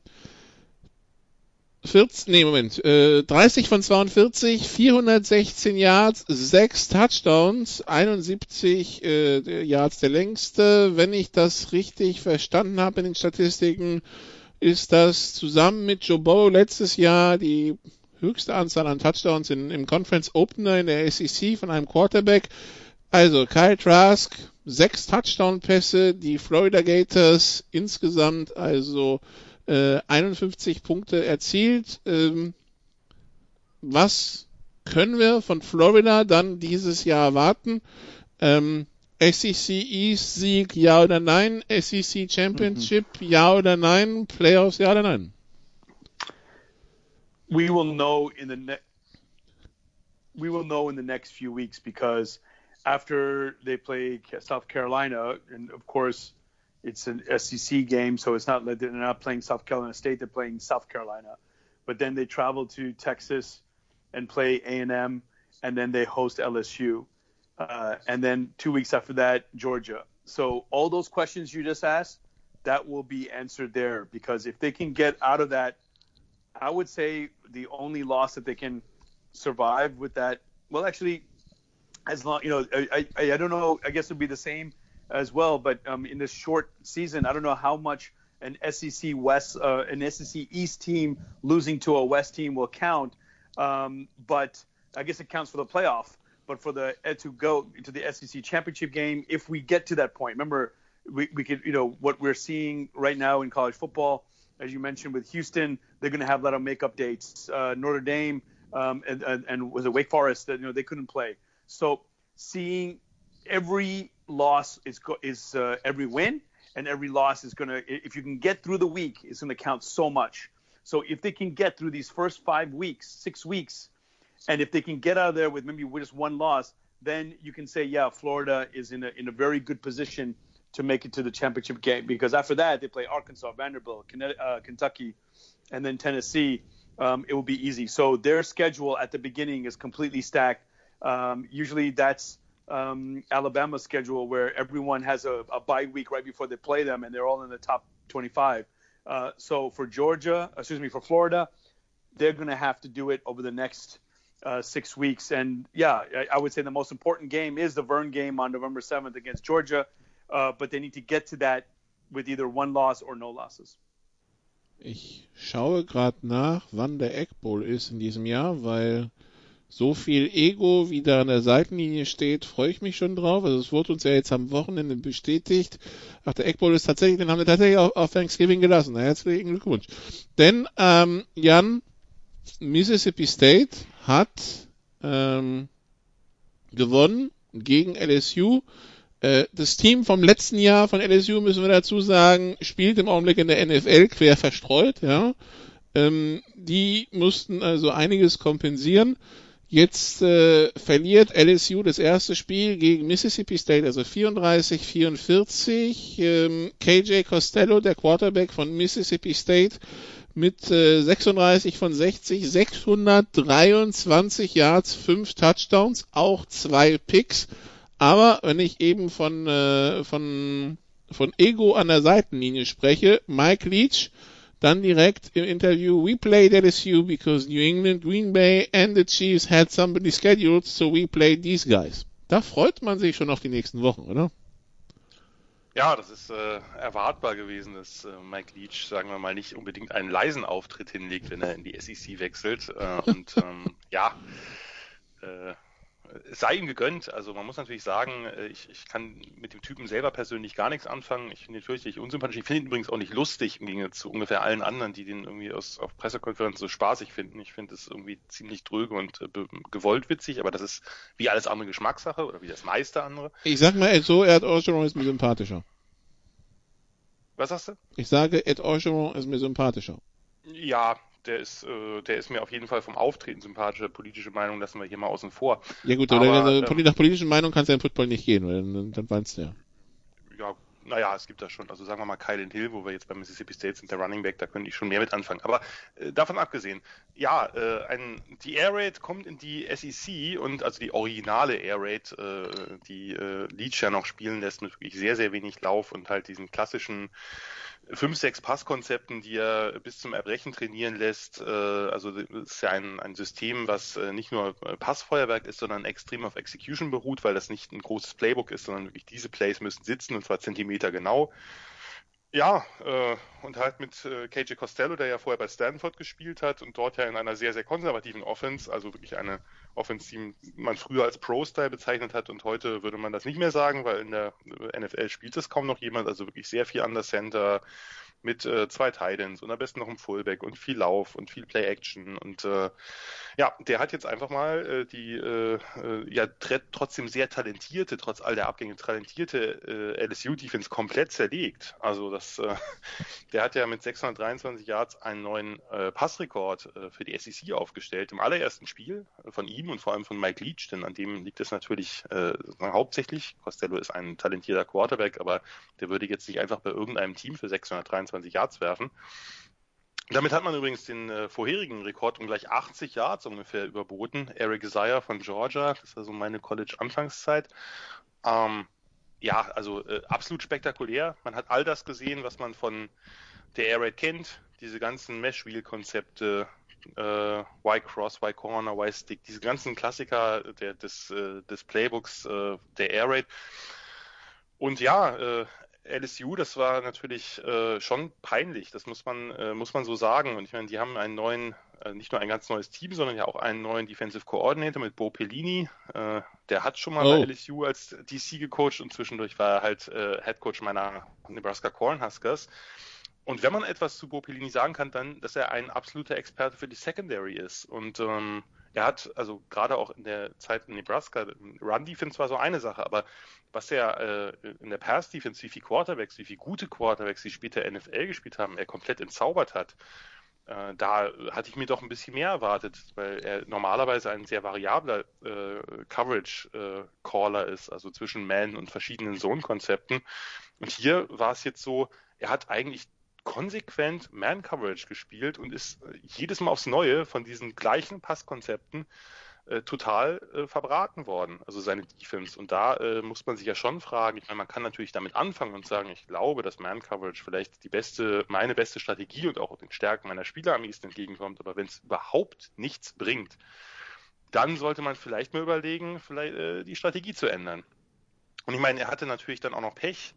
14, nee, Moment, äh, 30 von 42, 416 Yards, 6 Touchdowns, 71 äh, Yards der längste. Wenn ich das richtig verstanden habe in den Statistiken, ist das zusammen mit Joe Burrow letztes Jahr die höchste Anzahl an Touchdowns in, im Conference Opener in der SEC von einem Quarterback. Also Kyle Trask, sechs Touchdown-Pässe, die Florida Gators insgesamt also äh, 51 Punkte erzielt. Ähm, was können wir von Florida dann dieses Jahr erwarten? Ähm, SEC East Sieg, ja oder nein? SEC Championship, mhm. ja oder nein? Playoffs, ja oder nein? We will know in the next we will know in the next few weeks because after they play South Carolina, and of course it's an SEC game, so it's not they're not playing South Carolina State; they're playing South Carolina. But then they travel to Texas and play A and M, and then they host LSU, uh, and then two weeks after that Georgia. So all those questions you just asked, that will be answered there because if they can get out of that I would say the only loss that they can survive with that. Well, actually, as long you know, I I, I don't know. I guess it would be the same as well. But um, in this short season, I don't know how much an SEC West, uh, an SEC East team losing to a West team will count. Um, but I guess it counts for the playoff. But for the to go to the SEC championship game, if we get to that point, remember we, we could you know what we're seeing right now in college football as you mentioned with Houston, they're going to have a lot of makeup dates. Uh, Notre Dame um, and, and, and, was it Wake Forest that you know they couldn't play. So seeing every loss is is uh, every win, and every loss is going to if you can get through the week, it's going to count so much. So if they can get through these first five weeks, six weeks, and if they can get out of there with maybe just one loss, then you can say, yeah, Florida is in a in a very good position to make it to the championship game because after that they play Arkansas, Vanderbilt, uh, Kentucky, and then Tennessee. Um, it will be easy. So their schedule at the beginning is completely stacked. Um, usually that's um, Alabama's schedule where everyone has a, a bye week right before they play them, and they're all in the top 25. Uh, so for Georgia, excuse me, for Florida, they're going to have to do it over the next uh, six weeks. And yeah, I, I, would say the most important game is the Vern game on November 7th against Georgia, uh, but they need to get to that with either one loss or no losses. Ich schaue gerade nach, wann der Egg Bowl ist in diesem Jahr, weil so viel Ego, wie da an der Seitenlinie steht, freue ich mich schon drauf. Also es wurde uns ja jetzt am Wochenende bestätigt. Ach, der Egg Bowl ist tatsächlich, den haben wir tatsächlich auf, auf Thanksgiving gelassen. Herzlichen Glückwunsch. Denn, ähm, Jan, Mississippi State hat ähm, gewonnen gegen LSU. Äh, das Team vom letzten Jahr von LSU, müssen wir dazu sagen, spielt im Augenblick in der NFL quer verstreut. Ja. Ähm, die mussten also einiges kompensieren. Jetzt äh, verliert LSU das erste Spiel gegen Mississippi State, also 34-44. Ähm, KJ Costello, der Quarterback von Mississippi State, mit äh, 36 von 60, 623 Yards, 5 Touchdowns, auch zwei Picks. Aber wenn ich eben von, äh, von, von Ego an der Seitenlinie spreche, Mike Leach, dann direkt im Interview, we played LSU because New England, Green Bay and the Chiefs had somebody scheduled, so we played these guys. Da freut man sich schon auf die nächsten Wochen, oder? Ja, das ist äh, erwartbar gewesen, dass äh, Mike Leach, sagen wir mal, nicht unbedingt einen leisen Auftritt hinlegt, wenn er in die SEC wechselt. Äh, und ähm, ja, äh, es sei ihm gegönnt. Also man muss natürlich sagen, äh, ich, ich kann mit dem Typen selber persönlich gar nichts anfangen. Ich finde ihn fürchterlich unsympathisch. Ich finde ihn übrigens auch nicht lustig im Gegensatz zu ungefähr allen anderen, die den irgendwie aus, auf Pressekonferenzen so spaßig finden. Ich finde es irgendwie ziemlich dröge und äh, gewollt witzig, aber das ist wie alles andere Geschmackssache oder wie das meiste andere. Ich sag mal so, Ed Orgeron ist mir sympathischer. Was sagst du? Ich sage, Ed Orgeron ist mir sympathischer. Ja, der ist, äh, der ist mir auf jeden Fall vom Auftreten sympathischer. Politische Meinung lassen wir hier mal außen vor. Ja gut, aber, aber ähm, nach politischen Meinung kannst du ja im Football nicht gehen, weil dann, dann weinst du ja. Ja, naja, es gibt da schon, also sagen wir mal Kylan Hill, wo wir jetzt bei Mississippi State sind, der Running Back, da könnte ich schon mehr mit anfangen. Aber äh, davon abgesehen, ja, äh, ein, die Air Raid kommt in die SEC und also die originale Air Raid, äh, die äh, Leach ja noch spielen lässt mit wirklich sehr, sehr wenig Lauf und halt diesen klassischen fünf, sechs Passkonzepten, die er bis zum Erbrechen trainieren lässt. Äh, also ist ja ein, ein System, was äh, nicht nur Passfeuerwerk ist, sondern extrem auf Execution beruht, weil das nicht ein großes Playbook ist, sondern wirklich diese Plays müssen sitzen und zwar Zentimeter genau. Ja, äh, und halt mit äh, KJ Costello, der ja vorher bei Stanford gespielt hat und dort ja in einer sehr, sehr konservativen Offense, also wirklich eine Offense, die man früher als Pro-Style bezeichnet hat und heute würde man das nicht mehr sagen, weil in der NFL spielt es kaum noch jemand, also wirklich sehr viel an der Center, mit äh, zwei Titans und am besten noch ein Fullback und viel Lauf und viel Play-Action. Und äh, ja, der hat jetzt einfach mal äh, die äh, äh ja trotzdem sehr talentierte, trotz all der Abgänge talentierte äh, LSU-Defense komplett zerlegt. Also das, der hat ja mit 623 Yards einen neuen Passrekord für die SEC aufgestellt im allerersten Spiel von ihm und vor allem von Mike Leach, denn an dem liegt es natürlich äh, hauptsächlich. Costello ist ein talentierter Quarterback, aber der würde jetzt nicht einfach bei irgendeinem Team für 623 25 Yards werfen. Damit hat man übrigens den äh, vorherigen Rekord um gleich 80 Yards ungefähr überboten. Eric Isaiah von Georgia, das ist also meine College-Anfangszeit. Ähm, ja, also äh, absolut spektakulär. Man hat all das gesehen, was man von der Air Raid kennt. Diese ganzen Mesh-Wheel-Konzepte, äh, Y-Cross, Y-Corner, Y-Stick, diese ganzen Klassiker der, des, äh, des Playbooks äh, der Air Raid. Und ja, äh, LSU, das war natürlich äh, schon peinlich, das muss man, äh, muss man so sagen. Und ich meine, die haben einen neuen, äh, nicht nur ein ganz neues Team, sondern ja auch einen neuen Defensive Coordinator mit Bo Pellini. Äh, der hat schon mal oh. bei LSU als DC gecoacht und zwischendurch war er halt äh, Head Coach meiner Nebraska Cornhuskers. Und wenn man etwas zu Bopelini sagen kann, dann, dass er ein absoluter Experte für die Secondary ist. Und ähm, er hat, also gerade auch in der Zeit in Nebraska, Run-Defense war so eine Sache, aber was er äh, in der Pass-Defense, wie viele Quarterbacks, wie viele gute Quarterbacks, die später NFL gespielt haben, er komplett entzaubert hat, äh, da hatte ich mir doch ein bisschen mehr erwartet, weil er normalerweise ein sehr variabler äh, Coverage-Caller äh, ist, also zwischen Man und verschiedenen Zone-Konzepten. Und hier war es jetzt so, er hat eigentlich konsequent Man-Coverage gespielt und ist äh, jedes Mal aufs Neue von diesen gleichen Passkonzepten äh, total äh, verbraten worden, also seine Defense. Und da äh, muss man sich ja schon fragen, ich meine, man kann natürlich damit anfangen und sagen, ich glaube, dass Man-Coverage vielleicht die beste, meine beste Strategie und auch den Stärken meiner Spieler am ehesten entgegenkommt, aber wenn es überhaupt nichts bringt, dann sollte man vielleicht mal überlegen, vielleicht äh, die Strategie zu ändern. Und ich meine, er hatte natürlich dann auch noch Pech,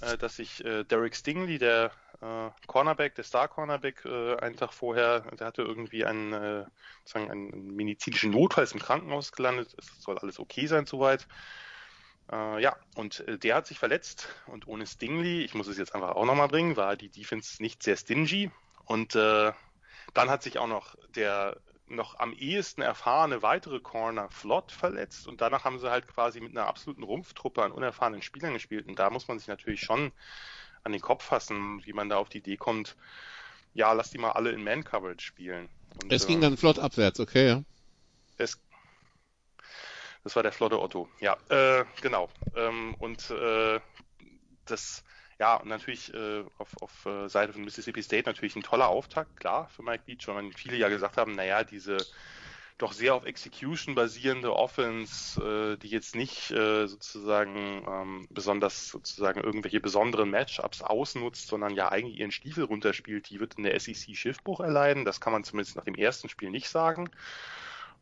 äh, dass sich äh, Derek Stingley, der äh, Cornerback, der Star Cornerback, äh, einen Tag vorher, der hatte irgendwie einen, äh, sagen, einen medizinischen Notfall, im Krankenhaus gelandet. Es soll alles okay sein soweit. Äh, ja, und der hat sich verletzt und ohne Stingley, ich muss es jetzt einfach auch nochmal bringen, war die Defense nicht sehr stingy. Und dann hat sich auch noch der noch am ehesten erfahrene weitere Corner flott verletzt und danach haben sie halt quasi mit einer absoluten Rumpftruppe an unerfahrenen Spielern gespielt und da muss man sich natürlich schon an den Kopf fassen, wie man da auf die Idee kommt, ja, lass die mal alle in Man-Coverage spielen. Und, es ging äh, dann flott abwärts, okay, ja. Es, das war der flotte Otto, ja, äh, genau. Ähm, und äh, das, ja, und natürlich äh, auf, auf äh, Seite von Mississippi State natürlich ein toller Auftakt, klar, für Mike Beach, weil viele ja gesagt haben, naja, diese doch sehr auf Execution basierende Offense, äh, die jetzt nicht äh, sozusagen ähm, besonders sozusagen irgendwelche besonderen Matchups ausnutzt, sondern ja eigentlich ihren Stiefel runterspielt, die wird in der SEC Schiffbruch erleiden. Das kann man zumindest nach dem ersten Spiel nicht sagen.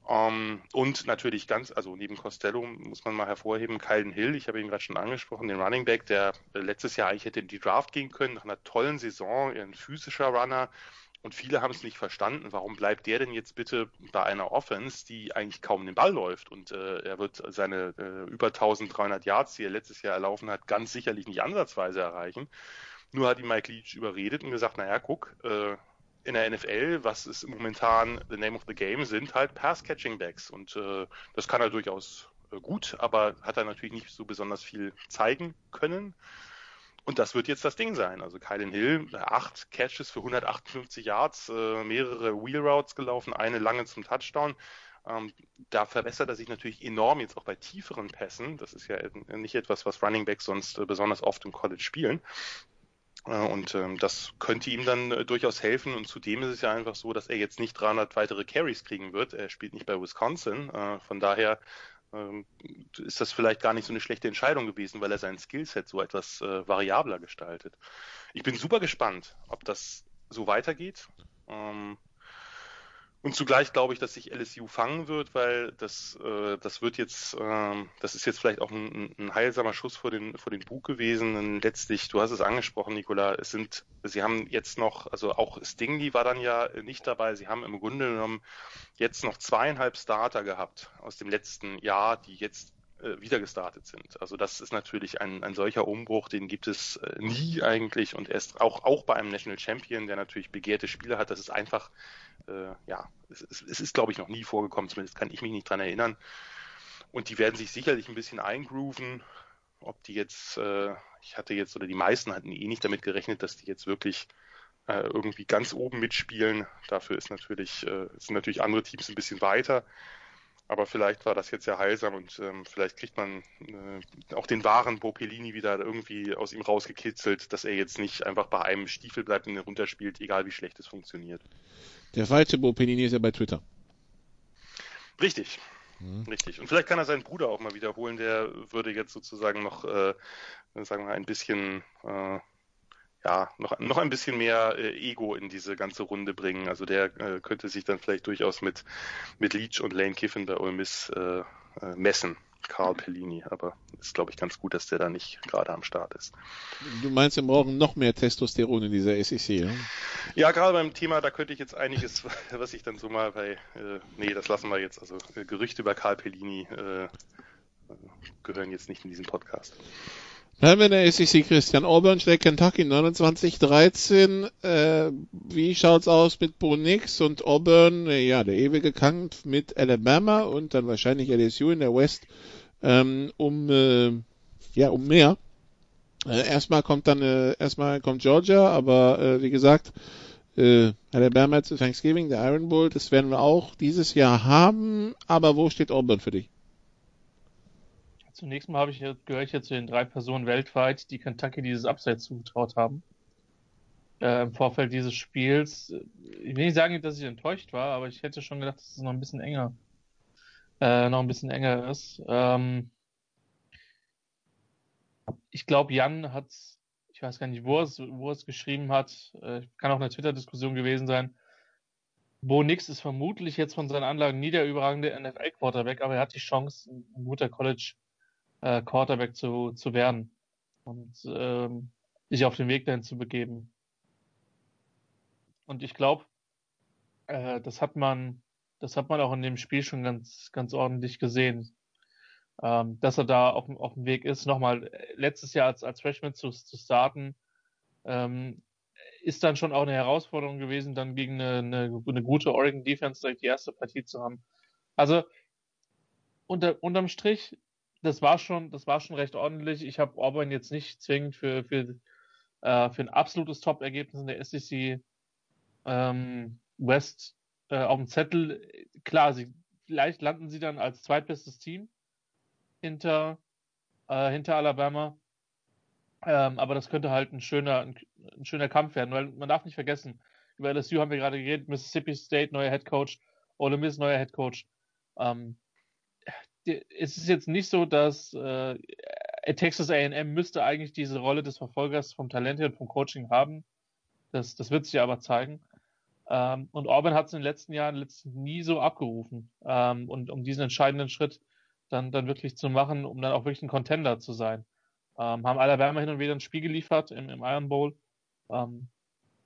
Um, ähm, und natürlich ganz, also neben Costello muss man mal hervorheben, Kylen Hill, ich habe ihn gerade schon angesprochen, den Running Back, der letztes Jahr eigentlich hätte in die Draft gehen können, nach einer tollen Saison, ein physischer Runner, und viele haben es nicht verstanden, warum bleibt der denn jetzt bitte bei einer Offense, die eigentlich kaum den Ball läuft? Und äh, er wird seine äh, über 1300 Yards, die er letztes Jahr erlaufen hat, ganz sicherlich nicht ansatzweise erreichen. Nur hat ihn Mike Leach überredet und gesagt, naja, guck, äh, in der NFL, was ist momentan the name of the game, sind halt Pass-Catching-Backs und äh, das kann er durchaus äh, gut, aber hat er natürlich nicht so besonders viel zeigen können. Und das wird jetzt das Ding sein. Also Kylan Hill, acht Catches für 158 Yards, äh, mehrere Wheel Routes gelaufen, eine lange zum Touchdown. Ähm, da verbessert er sich natürlich enorm jetzt auch bei tieferen Pässen. Das ist ja nicht etwas, was Running Backs sonst äh, besonders oft im College spielen. Äh, und ähm, das könnte ihm dann äh, durchaus helfen. Und zudem ist es ja einfach so, dass er jetzt nicht 300 weitere Carries kriegen wird. Er spielt nicht bei Wisconsin. Äh, von daher ähm, ist das vielleicht gar nicht so eine schlechte Entscheidung gewesen, weil er sein Skillset so etwas variabler gestaltet. Ich bin super gespannt, ob das so weitergeht. Ähm, und zugleich glaube ich, dass sich LSU fangen wird, weil das, äh, das wird jetzt, äh, das ist jetzt vielleicht auch ein, ein, heilsamer Schuss vor den, vor den Bug gewesen. Und letztlich, du hast es angesprochen, Nicola, es sind, sie haben jetzt noch, also auch Stingley war dann ja nicht dabei. Sie haben im Grunde genommen jetzt noch zweieinhalb Starter gehabt aus dem letzten Jahr, die jetzt äh, wieder gestartet sind. Also das ist natürlich ein, ein solcher Umbruch, den gibt es äh, nie eigentlich und erst auch, auch bei einem National Champion, der natürlich begehrte Spieler hat, das ist einfach, äh, ja, es, es, es ist glaube ich noch nie vorgekommen, zumindest kann ich mich nicht dran erinnern. Und die werden sich sicherlich ein bisschen eingrooven, ob die jetzt, äh, ich hatte jetzt, oder die meisten hatten eh nicht damit gerechnet, dass die jetzt wirklich äh, irgendwie ganz oben mitspielen. Dafür ist natürlich, äh, sind natürlich andere Teams ein bisschen weiter. Aber vielleicht war das jetzt ja heilsam und ähm, vielleicht kriegt man äh, auch den wahren Bopellini wieder irgendwie aus ihm rausgekitzelt, dass er jetzt nicht einfach bei einem Stiefel bleibt und runterspielt, egal wie schlecht es funktioniert. Der falsche Bopellini ist ja bei Twitter. Richtig. Mhm. Richtig. Und vielleicht kann er seinen Bruder auch mal wiederholen, der würde jetzt sozusagen noch, äh, sagen wir, ein bisschen äh, ja, noch, noch ein bisschen mehr äh, Ego in diese ganze Runde bringen. Also der äh, könnte sich dann vielleicht durchaus mit, mit Leach und Lane Kiffin bei Ole Miss äh, äh, messen. Karl Pellini, aber ist, glaube ich, ganz gut, dass der da nicht gerade am Start ist. Du meinst, wir brauchen noch mehr Testosteron in dieser SEC, ja? Ja, gerade beim Thema, da könnte ich jetzt einiges, was ich dann so mal bei, äh, nee, das lassen wir jetzt, also äh, Gerüchte über Karl Pellini äh, gehören jetzt nicht in diesen Podcast. Bleiben wir in der SEC, Christian. Auburn schlägt Kentucky 29-13. Äh, wie schaut's aus mit Bo Nix und Auburn? Ja, der ewige Kampf mit Alabama und dann wahrscheinlich LSU in der West ähm, um äh, ja um mehr. Äh, erstmal kommt dann äh, erstmal kommt Georgia, aber äh, wie gesagt äh, Alabama zu Thanksgiving, der Iron Bowl, das werden wir auch dieses Jahr haben. Aber wo steht Auburn für dich? Zunächst mal ich, gehöre ich jetzt zu den drei Personen weltweit, die Kentucky dieses Upside zugetraut haben. Äh, Im Vorfeld dieses Spiels. Ich will nicht sagen, dass ich enttäuscht war, aber ich hätte schon gedacht, dass es noch ein bisschen enger, äh, noch ein bisschen enger ist. Ähm, ich glaube, Jan hat, ich weiß gar nicht, wo es, wo es geschrieben hat, äh, kann auch eine Twitter-Diskussion gewesen sein. Bo Nix ist vermutlich jetzt von seinen Anlagen nie der überragende NFL-Quarterback, aber er hat die Chance, ein guter College äh, Quarterback zu, zu werden und ähm, sich auf den Weg dahin zu begeben. Und ich glaube, äh, das hat man, das hat man auch in dem Spiel schon ganz, ganz ordentlich gesehen, ähm, dass er da auf, auf dem Weg ist. Nochmal, letztes Jahr als, als Freshman zu, zu starten, ähm, ist dann schon auch eine Herausforderung gewesen, dann gegen eine, eine, eine gute Oregon Defense direkt die erste Partie zu haben. Also unter, unterm Strich das war schon, das war schon recht ordentlich. Ich habe Auburn jetzt nicht zwingend für, für, äh, für ein absolutes Top-Ergebnis in der SEC ähm, West äh, auf dem Zettel. Klar, sie, vielleicht landen sie dann als zweitbestes Team hinter, äh, hinter Alabama. Ähm, aber das könnte halt ein schöner, ein, ein, schöner Kampf werden, weil man darf nicht vergessen, über LSU haben wir gerade geredet, Mississippi State, neuer Head Coach, Ole Miss, neuer Head Coach. Ähm, es ist jetzt nicht so, dass äh, Texas A&M müsste eigentlich diese Rolle des Verfolgers vom Talent her und vom Coaching haben. Das, das wird sich aber zeigen. Ähm, und Auburn hat es in den letzten Jahren letzten nie so abgerufen. Ähm, und um diesen entscheidenden Schritt dann, dann wirklich zu machen, um dann auch wirklich ein Contender zu sein. Ähm, haben Alabama hin und wieder ein Spiel geliefert im, im Iron Bowl. Ähm,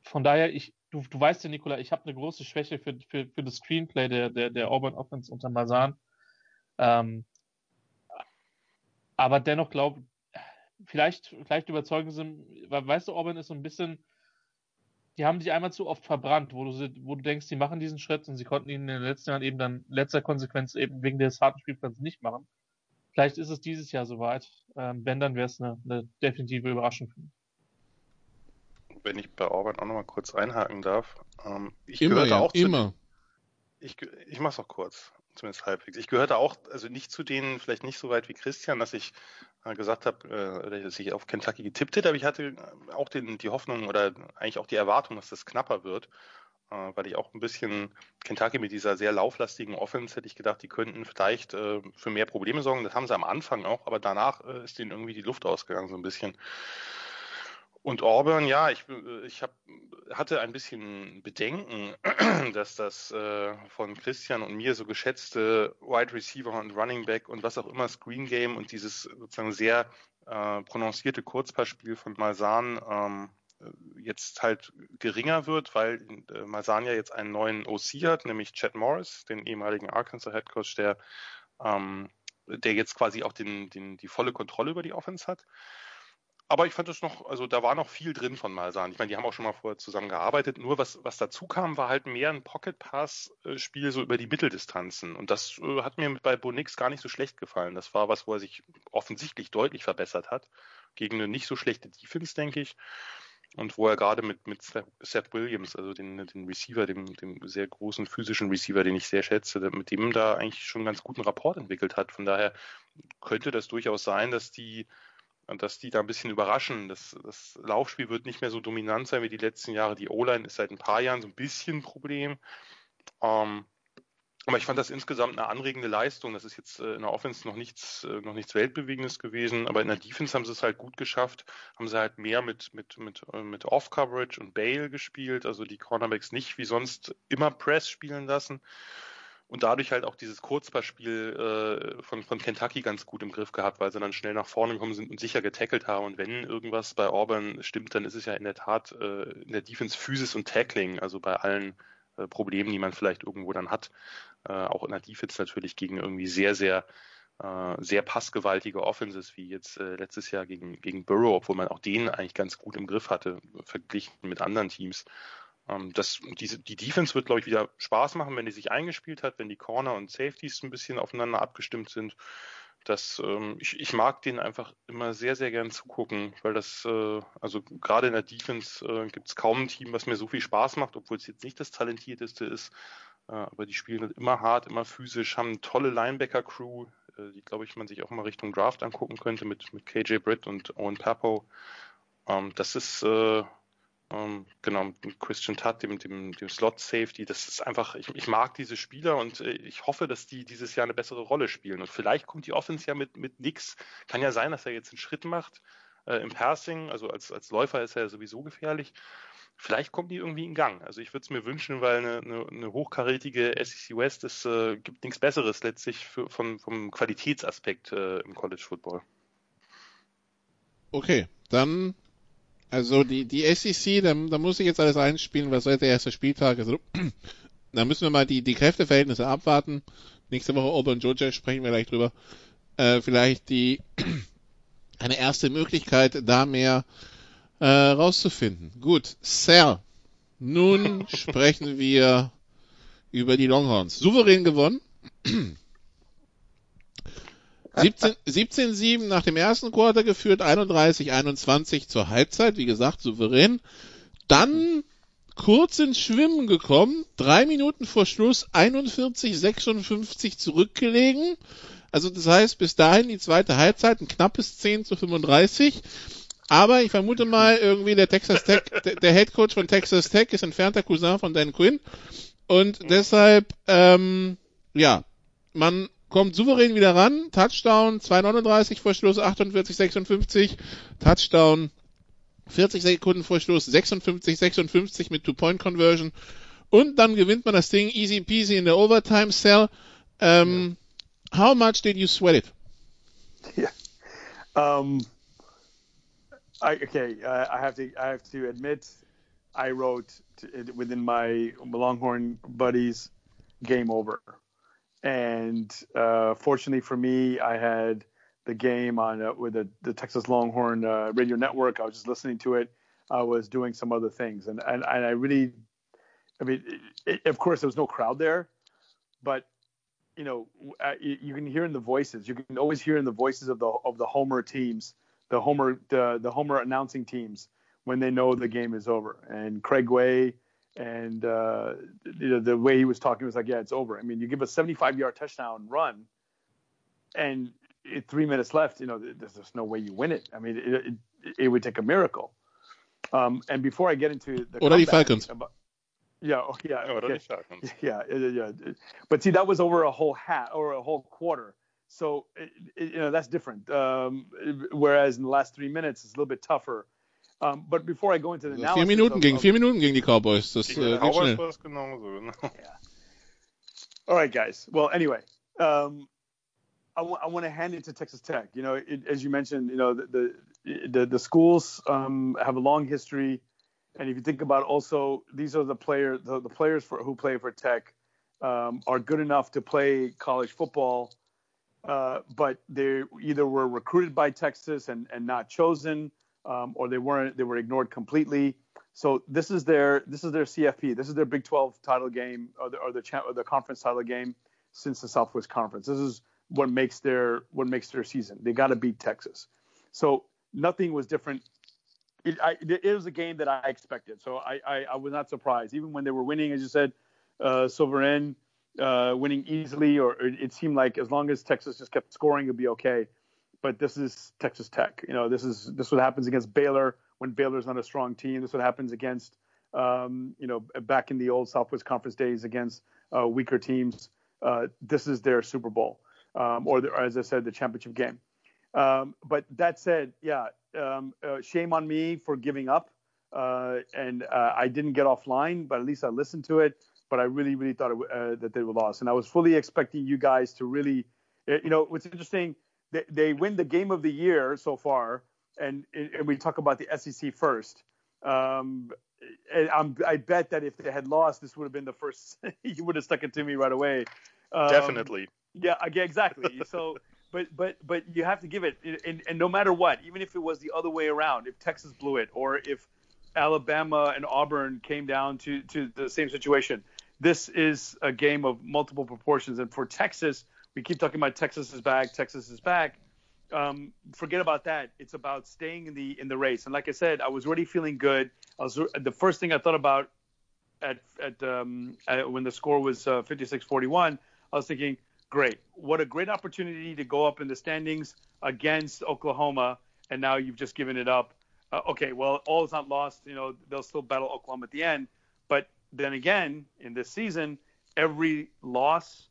von daher, ich, du, du weißt ja, Nikola, ich habe eine große Schwäche für, für, für das Screenplay der, der, der Auburn Offense unter Masan. Ähm, aber dennoch glaube vielleicht, vielleicht überzeugen sie, weil weißt du, Orban ist so ein bisschen, die haben sich einmal zu oft verbrannt, wo du, wo du denkst, die machen diesen Schritt und sie konnten ihn in den letzten Jahren eben dann letzter Konsequenz eben wegen des harten Spielplans nicht machen. Vielleicht ist es dieses Jahr soweit. Ähm, wenn, dann wäre es eine, eine definitive Überraschung für mich wenn ich bei Orban auch nochmal kurz einhaken darf. Ähm, ich immer, gehörte ja, auch zu, immer. Ich, ich mache es auch kurz zumindest halbwegs. Ich gehörte auch, also nicht zu denen, vielleicht nicht so weit wie Christian, dass ich äh, gesagt habe, äh, dass ich auf Kentucky getippt hätte, aber ich hatte auch den, die Hoffnung oder eigentlich auch die Erwartung, dass das knapper wird, äh, weil ich auch ein bisschen Kentucky mit dieser sehr lauflastigen Offense hätte ich gedacht, die könnten vielleicht äh, für mehr Probleme sorgen. Das haben sie am Anfang auch, aber danach äh, ist denen irgendwie die Luft ausgegangen so ein bisschen. Und Auburn, ja, ich, äh, ich hab, hatte ein bisschen Bedenken, dass das äh, von Christian und mir so geschätzte Wide Receiver und Running Back und was auch immer Screen Game und dieses sozusagen sehr äh, prononcierte Kurzpassspiel von Malzahn ähm, jetzt halt geringer wird, weil äh, Malzahn ja jetzt einen neuen OC hat, nämlich Chad Morris, den ehemaligen Arkansas Head Coach, der, ähm, der jetzt quasi auch den, den, die volle Kontrolle über die Offense hat. Aber ich fand es noch, also da war noch viel drin von Malsan. Ich meine, die haben auch schon mal vorher zusammen gearbeitet. Nur was, was dazu kam, war halt mehr ein Pocket Pass-Spiel so über die Mitteldistanzen. Und das äh, hat mir bei Bonix gar nicht so schlecht gefallen. Das war was, wo er sich offensichtlich deutlich verbessert hat. Gegen eine nicht so schlechte Defense, denke ich. Und wo er gerade mit, mit Seth Williams, also den, den Receiver, dem, dem sehr großen physischen Receiver, den ich sehr schätze, mit dem da eigentlich schon einen ganz guten Rapport entwickelt hat. Von daher könnte das durchaus sein, dass die dass die da ein bisschen überraschen. Das, das Laufspiel wird nicht mehr so dominant sein wie die letzten Jahre. Die O-Line ist seit ein paar Jahren so ein bisschen ein Problem. Ähm, aber ich fand das insgesamt eine anregende Leistung. Das ist jetzt äh, in der Offense noch nichts, äh, noch nichts Weltbewegendes gewesen, aber in der Defense haben sie es halt gut geschafft, haben sie halt mehr mit, mit, mit, äh, mit Off-Coverage und Bail gespielt, also die Cornerbacks nicht wie sonst immer Press spielen lassen und dadurch halt auch dieses Kurzpassspiel äh, von, von Kentucky ganz gut im Griff gehabt, weil sie dann schnell nach vorne gekommen sind und sicher getackelt haben. Und wenn irgendwas bei Auburn stimmt, dann ist es ja in der Tat äh, in der Defense Physis und Tackling, also bei allen äh, Problemen, die man vielleicht irgendwo dann hat, äh, auch in der Defense natürlich gegen irgendwie sehr, sehr äh, sehr passgewaltige Offenses wie jetzt äh, letztes Jahr gegen, gegen Burrow, obwohl man auch den eigentlich ganz gut im Griff hatte, verglichen mit anderen Teams. Ähm, das, diese, die Defense wird, glaube ich, wieder Spaß machen, wenn die sich eingespielt hat, wenn die Corner und Safeties ein bisschen aufeinander abgestimmt sind. Das, ähm, ich, ich mag denen einfach immer sehr, sehr gern zugucken, weil das, äh, also gerade in der Defense äh, gibt es kaum ein Team, was mir so viel Spaß macht, obwohl es jetzt nicht das talentierteste ist. Äh, aber die spielen halt immer hart, immer physisch, haben eine tolle Linebacker-Crew, die, glaube ich, man sich auch mal Richtung Draft angucken könnte mit, mit KJ Britt und Owen Papo. Ähm, das ist, ähm, genau, Christian Tutt, dem, dem, dem Slot Safety, das ist einfach, ich, ich mag diese Spieler und äh, ich hoffe, dass die dieses Jahr eine bessere Rolle spielen. Und vielleicht kommt die Offense ja mit, mit nix. Kann ja sein, dass er jetzt einen Schritt macht äh, im Passing, also als, als Läufer ist er ja sowieso gefährlich. Vielleicht kommt die irgendwie in Gang. Also ich würde es mir wünschen, weil eine, eine, eine hochkarätige SEC West, es äh, gibt nichts Besseres letztlich für, von, vom Qualitätsaspekt äh, im College Football. Okay, dann also die, die SEC, da, da muss ich jetzt alles einspielen, was seit der erste Spieltag ist. Also, da müssen wir mal die, die Kräfteverhältnisse abwarten. Nächste Woche Auburn Georgia sprechen wir gleich drüber. Äh, vielleicht die eine erste Möglichkeit, da mehr äh, rauszufinden. Gut, Sir. Nun sprechen wir über die Longhorns. Souverän gewonnen. 17-7 nach dem ersten Quarter geführt, 31-21 zur Halbzeit, wie gesagt, souverän. Dann kurz ins Schwimmen gekommen, drei Minuten vor Schluss 41-56 zurückgelegen. Also das heißt, bis dahin die zweite Halbzeit ein knappes 10 zu 35. Aber ich vermute mal, irgendwie der Texas Tech, der Head Coach von Texas Tech ist entfernter Cousin von Dan Quinn. Und deshalb, ähm, ja, man kommt souverän wieder ran. Touchdown 2,39 vor Schluss, 48, 56. Touchdown 40 Sekunden vor Schluss, 56, 56 mit Two-Point-Conversion. Und dann gewinnt man das Ding easy peasy in der Overtime Cell. Um, yeah. How much did you sweat it? Yeah. Um, I, okay, uh, I have to I have to admit, I wrote to, within my Longhorn buddies, game over. And uh, fortunately for me, I had the game on uh, with the, the, Texas Longhorn uh, radio network. I was just listening to it. I was doing some other things, and and, and I really, I mean, it, it, of course there was no crowd there, but you know, uh, you, you, can hear in the voices. You can always hear in the voices of the of the Homer teams, the Homer the the Homer announcing teams when they know the game is over. And Craig Way and uh, you know, the way he was talking was like, yeah, it's over. I mean, you give a 75 yard touchdown run, and it, three minutes left, you know, there's just no way you win it. I mean, it, it, it would take a miracle. Um, and before I get into the already Falcons. About, yeah, oh, yeah, oh, okay. Falcons. yeah, yeah, yeah. But see, that was over a whole hat or a whole quarter. So you know that's different. Um, whereas in the last three minutes, it's a little bit tougher um, but before I go into the also vier Minuten of, gegen of, vier Minuten gegen die Cowboys. Das äh, Cowboys war es genauso. Ne? yeah. All right, guys. Well, anyway, um, I, w- I want to hand it to Texas Tech. You know, it, as you mentioned, you know the the, the, the schools um, have a long history, and if you think about also these are the players the, the players for, who play for Tech um, are good enough to play college football. Uh, but they either were recruited by Texas and, and not chosen, um, or they weren't they were ignored completely. So this is their this is their CFP. This is their Big 12 title game or the or the, or the conference title game since the Southwest Conference. This is what makes their what makes their season. They got to beat Texas. So nothing was different. It, I, it, was a game that I expected. So I, I, I, was not surprised. Even when they were winning, as you said, uh, Sovereign uh, winning easily, or it seemed like as long as Texas just kept scoring, it'd be okay but this is Texas Tech. You know, this is this what happens against Baylor when Baylor's not a strong team. This what happens against um, you know back in the old Southwest Conference days against uh, weaker teams. Uh, this is their Super Bowl, um, or, the, as I said, the championship game. Um, but that said, yeah, um, uh, shame on me for giving up. Uh, and uh, I didn't get offline, but at least I listened to it. But I really, really thought it, uh, that they were lost, and I was fully expecting you guys to really, you know, what's interesting they, they win the game of the year so far, and, and we talk about the SEC first. Um, i bet that if they had lost, this would have been the first. you would have stuck it to me right away. Um, Definitely. Yeah, yeah, exactly. so, but but but you have to give it, and, and no matter what, even if it was the other way around, if Texas blew it, or if Alabama and Auburn came down to to the same situation, this is a game of multiple proportions. And for Texas, we keep talking about Texas is back, Texas is back. Um, forget about that. It's about staying in the in the race. And like I said, I was already feeling good. I was the first thing I thought about at at, um, at when the score was uh, 56-41. I was thinking, great, what a great opportunity to go up in the standings against Oklahoma, and now you've just given it up. Uh, okay, well, all is not lost. You know, they'll still battle Oklahoma at the end, but then again, in this season, every loss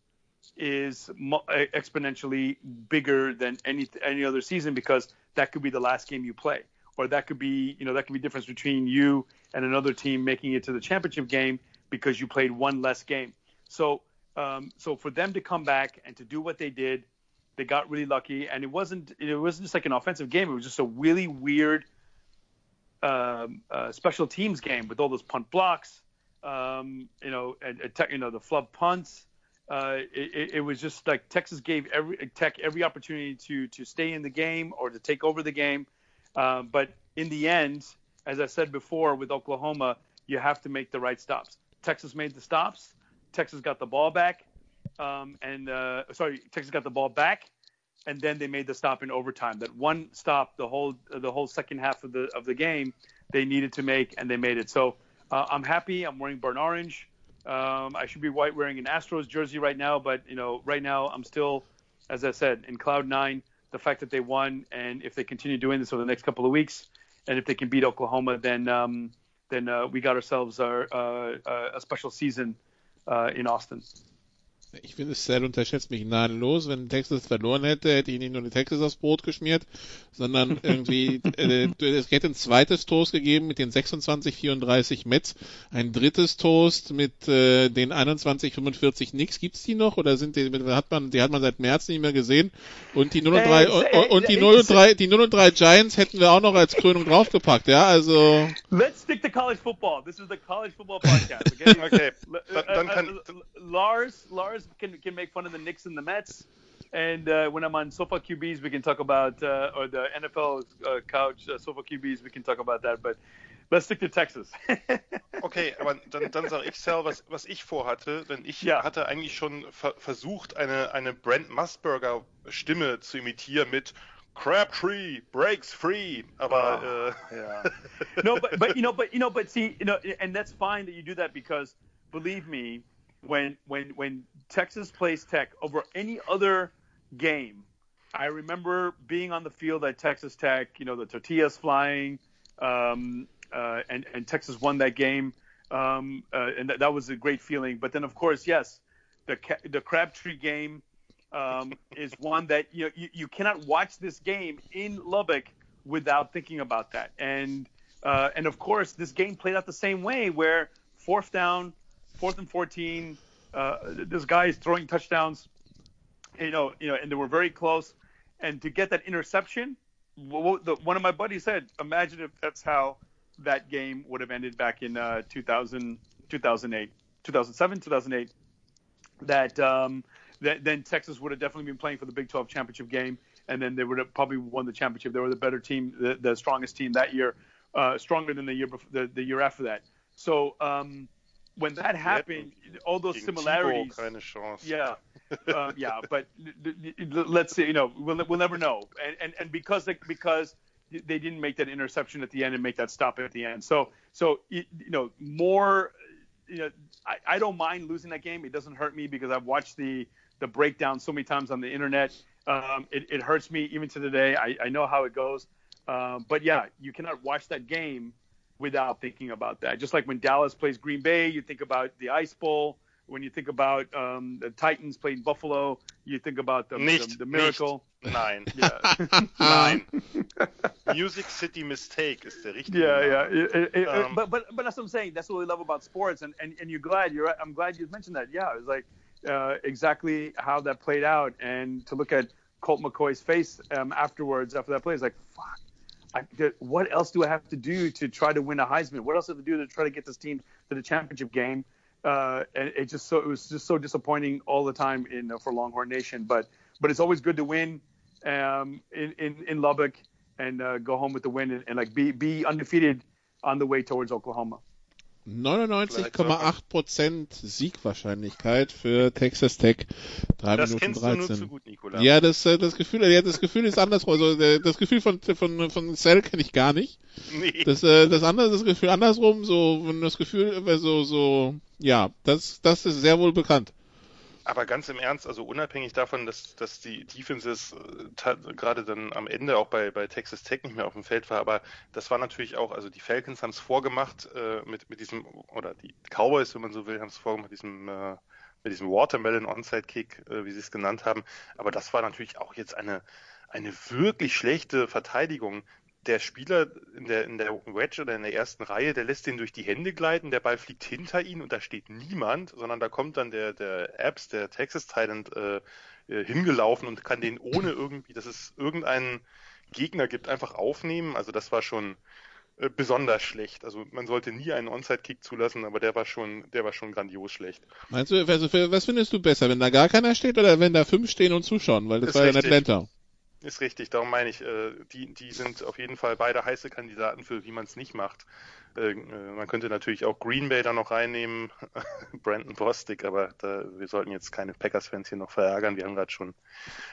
is exponentially bigger than any any other season because that could be the last game you play, or that could be you know that could be difference between you and another team making it to the championship game because you played one less game. So um, so for them to come back and to do what they did, they got really lucky, and it wasn't it wasn't just like an offensive game; it was just a really weird um, uh, special teams game with all those punt blocks um, you know, and, and tech, you know, the flub punts. Uh, it, it, was just like Texas gave every Tech every opportunity to to stay in the game or to take over the game. Um, but in the end, as I said before, with Oklahoma, you have to make the right stops. Texas made the stops. Texas got the ball back, um, and uh, sorry, Texas got the ball back, and then they made the stop in overtime. That one stop, the whole the whole second half of the of the game, they needed to make, and they made it. So uh, I'm happy. I'm wearing burnt orange. Um, I should be white wearing an Astros jersey right now, but you know, right now I'm still, as I said, in cloud nine. The fact that they won, and if they continue doing this over the next couple of weeks, and if they can beat Oklahoma, then um, then uh, we got ourselves our, uh, uh a special season uh, in Austin. Ich finde, Sal unterschätzt mich gnadenlos. Wenn Texas verloren hätte, hätte ich nicht nur die Texas aufs Brot geschmiert, sondern irgendwie, äh, es hätte ein zweites Toast gegeben mit den 26-34 Mets, ein drittes Toast mit äh, den 21-45 Knicks. Gibt's die noch oder sind die, hat man, die hat man seit März nicht mehr gesehen? Und die 0 und 3, und, und die 0 und 3, die 0 und 3 Giants hätten wir auch noch als Krönung draufgepackt, ja, also. Let's stick to college football. This is the college football podcast, okay? okay. Dann kann, Lars, Lars can can make fun of the Knicks and the Mets. And uh, when I'm on Sofa QBs, we can talk about, uh, or the NFL uh, couch uh, Sofa QBs, we can talk about that. But let's stick to Texas. okay, aber dann, dann sage ich, Sal, was, was ich vorhatte, denn ich ja. hatte eigentlich schon ver versucht, eine, eine Brent Musburger Stimme zu imitieren mit Crabtree breaks free. Aber oh, uh, yeah. no, but but you know, but you know, but see, you know, and that's fine that you do that because believe me, when when when Texas plays Tech over any other game, I remember being on the field at Texas Tech. You know, the tortillas flying, um, uh, and and Texas won that game, um, uh, and that, that was a great feeling. But then, of course, yes, the the Crabtree game um, is one that you know you, you cannot watch this game in Lubbock without thinking about that. And uh, and of course, this game played out the same way, where fourth down fourth and 14. Uh, this guy is throwing touchdowns, you know, you know, and they were very close. And to get that interception, one of my buddies said, imagine if that's how that game would have ended back in uh, 2000, 2008, 2007, 2008. That, um, that then Texas would have definitely been playing for the Big 12 championship game, and then they would have probably won the championship. They were the better team, the, the strongest team that year, uh, stronger than the year before, the, the year after that. So um, when that happened, all those similarities. Keine Chance. Yeah, uh, yeah, but let's see. You know, we'll, we'll never know. And and, and because they, because they didn't make that interception at the end and make that stop at the end. So so you know more. You know, I, I don't mind losing that game. It doesn't hurt me because I've watched the the breakdown so many times on the internet. Um, it, it hurts me even to today. I, I know how it goes. Uh, but yeah, you cannot watch that game without thinking about that. Just like when Dallas plays Green Bay, you think about the Ice Bowl. When you think about um, the Titans playing Buffalo, you think about the, nicht, the, the miracle. Nicht. Nein. Yeah. Nein. Music City Mistake ist der richtige. Yeah, yeah. It, it, it, um, but but but that's what I'm saying. That's what we love about sports, and and, and you're glad. You're. I'm glad you mentioned that. Yeah, it was like uh, exactly how that played out, and to look at Colt McCoy's face um, afterwards after that play is like, fuck I, what else do I have to do to try to win a Heisman? What else do I have to do to try to get this team to the championship game? Uh, and it just so it was just so disappointing all the time in uh, for Longhorn Nation. But but it's always good to win. um, in, in, in Lubbock and uh, go home with the win and, and like be, be undefeated on the way towards Oklahoma. 99,8% Siegwahrscheinlichkeit für Texas Tech. 3 das Minuten kennst 13. du nur zu gut, Nikola. Ja, das, äh, das Gefühl, ja, das Gefühl ist andersrum. Also der- das Gefühl von von von Cell kenne ich gar nicht. Nee. Das äh, das andere, das Gefühl andersrum, so das Gefühl äh, so so ja, das das ist sehr wohl bekannt. Aber ganz im Ernst, also unabhängig davon, dass, dass die Defenses äh, gerade dann am Ende auch bei, bei Texas Tech nicht mehr auf dem Feld war, aber das war natürlich auch, also die Falcons haben es vorgemacht äh, mit, mit diesem, oder die Cowboys, wenn man so will, haben es vorgemacht, diesem, äh, mit diesem Watermelon Onside Kick, äh, wie sie es genannt haben. Aber das war natürlich auch jetzt eine, eine wirklich schlechte Verteidigung. Der Spieler in der, in der Wedge oder in der ersten Reihe, der lässt den durch die Hände gleiten, der Ball fliegt hinter ihn und da steht niemand, sondern da kommt dann der, der Apps, der Texas Titan, äh, äh, hingelaufen und kann den ohne irgendwie, dass es irgendeinen Gegner gibt, einfach aufnehmen. Also das war schon äh, besonders schlecht. Also man sollte nie einen Onside-Kick zulassen, aber der war schon, der war schon grandios schlecht. Meinst du, also für, was findest du besser, wenn da gar keiner steht oder wenn da fünf stehen und zuschauen, weil das Ist war ja in. Atlanta. Ist richtig, darum meine ich, äh, die, die sind auf jeden Fall beide heiße Kandidaten für, wie man es nicht macht. Äh, äh, man könnte natürlich auch Green Bay da noch reinnehmen, Brandon Bostic, aber da, wir sollten jetzt keine Packers-Fans hier noch verärgern. Wir haben gerade schon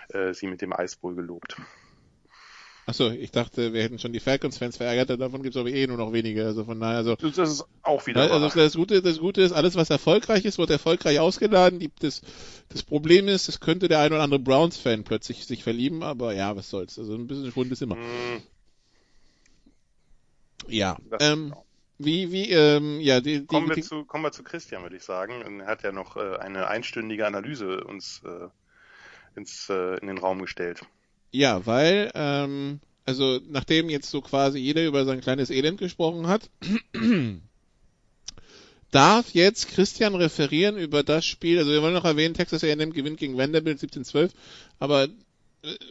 äh, sie mit dem Ice Bowl gelobt. Achso, ich dachte, wir hätten schon die Falcons-Fans verärgert, davon gibt es aber eh nur noch wenige. Also von daher, also Das ist auch wieder Also wahr. das Gute, das Gute ist, alles was erfolgreich ist, wird erfolgreich ausgeladen. Die, das, das Problem ist, es könnte der ein oder andere Browns-Fan plötzlich sich verlieben, aber ja, was soll's. Also ein bisschen Schwund ist immer. Hm, Ja. Ähm, wie, wie, ähm, ja, die, die, Kommen wir, zu, kommen wir zu Christian, würde ich sagen. Er hat ja noch äh, eine einstündige Analyse uns äh, ins, äh, in den Raum gestellt. Ja, weil, ähm, also nachdem jetzt so quasi jeder über sein kleines Elend gesprochen hat, darf jetzt Christian referieren über das Spiel. Also wir wollen noch erwähnen, Texas A&M gewinnt gegen Vanderbilt 17-12, aber äh,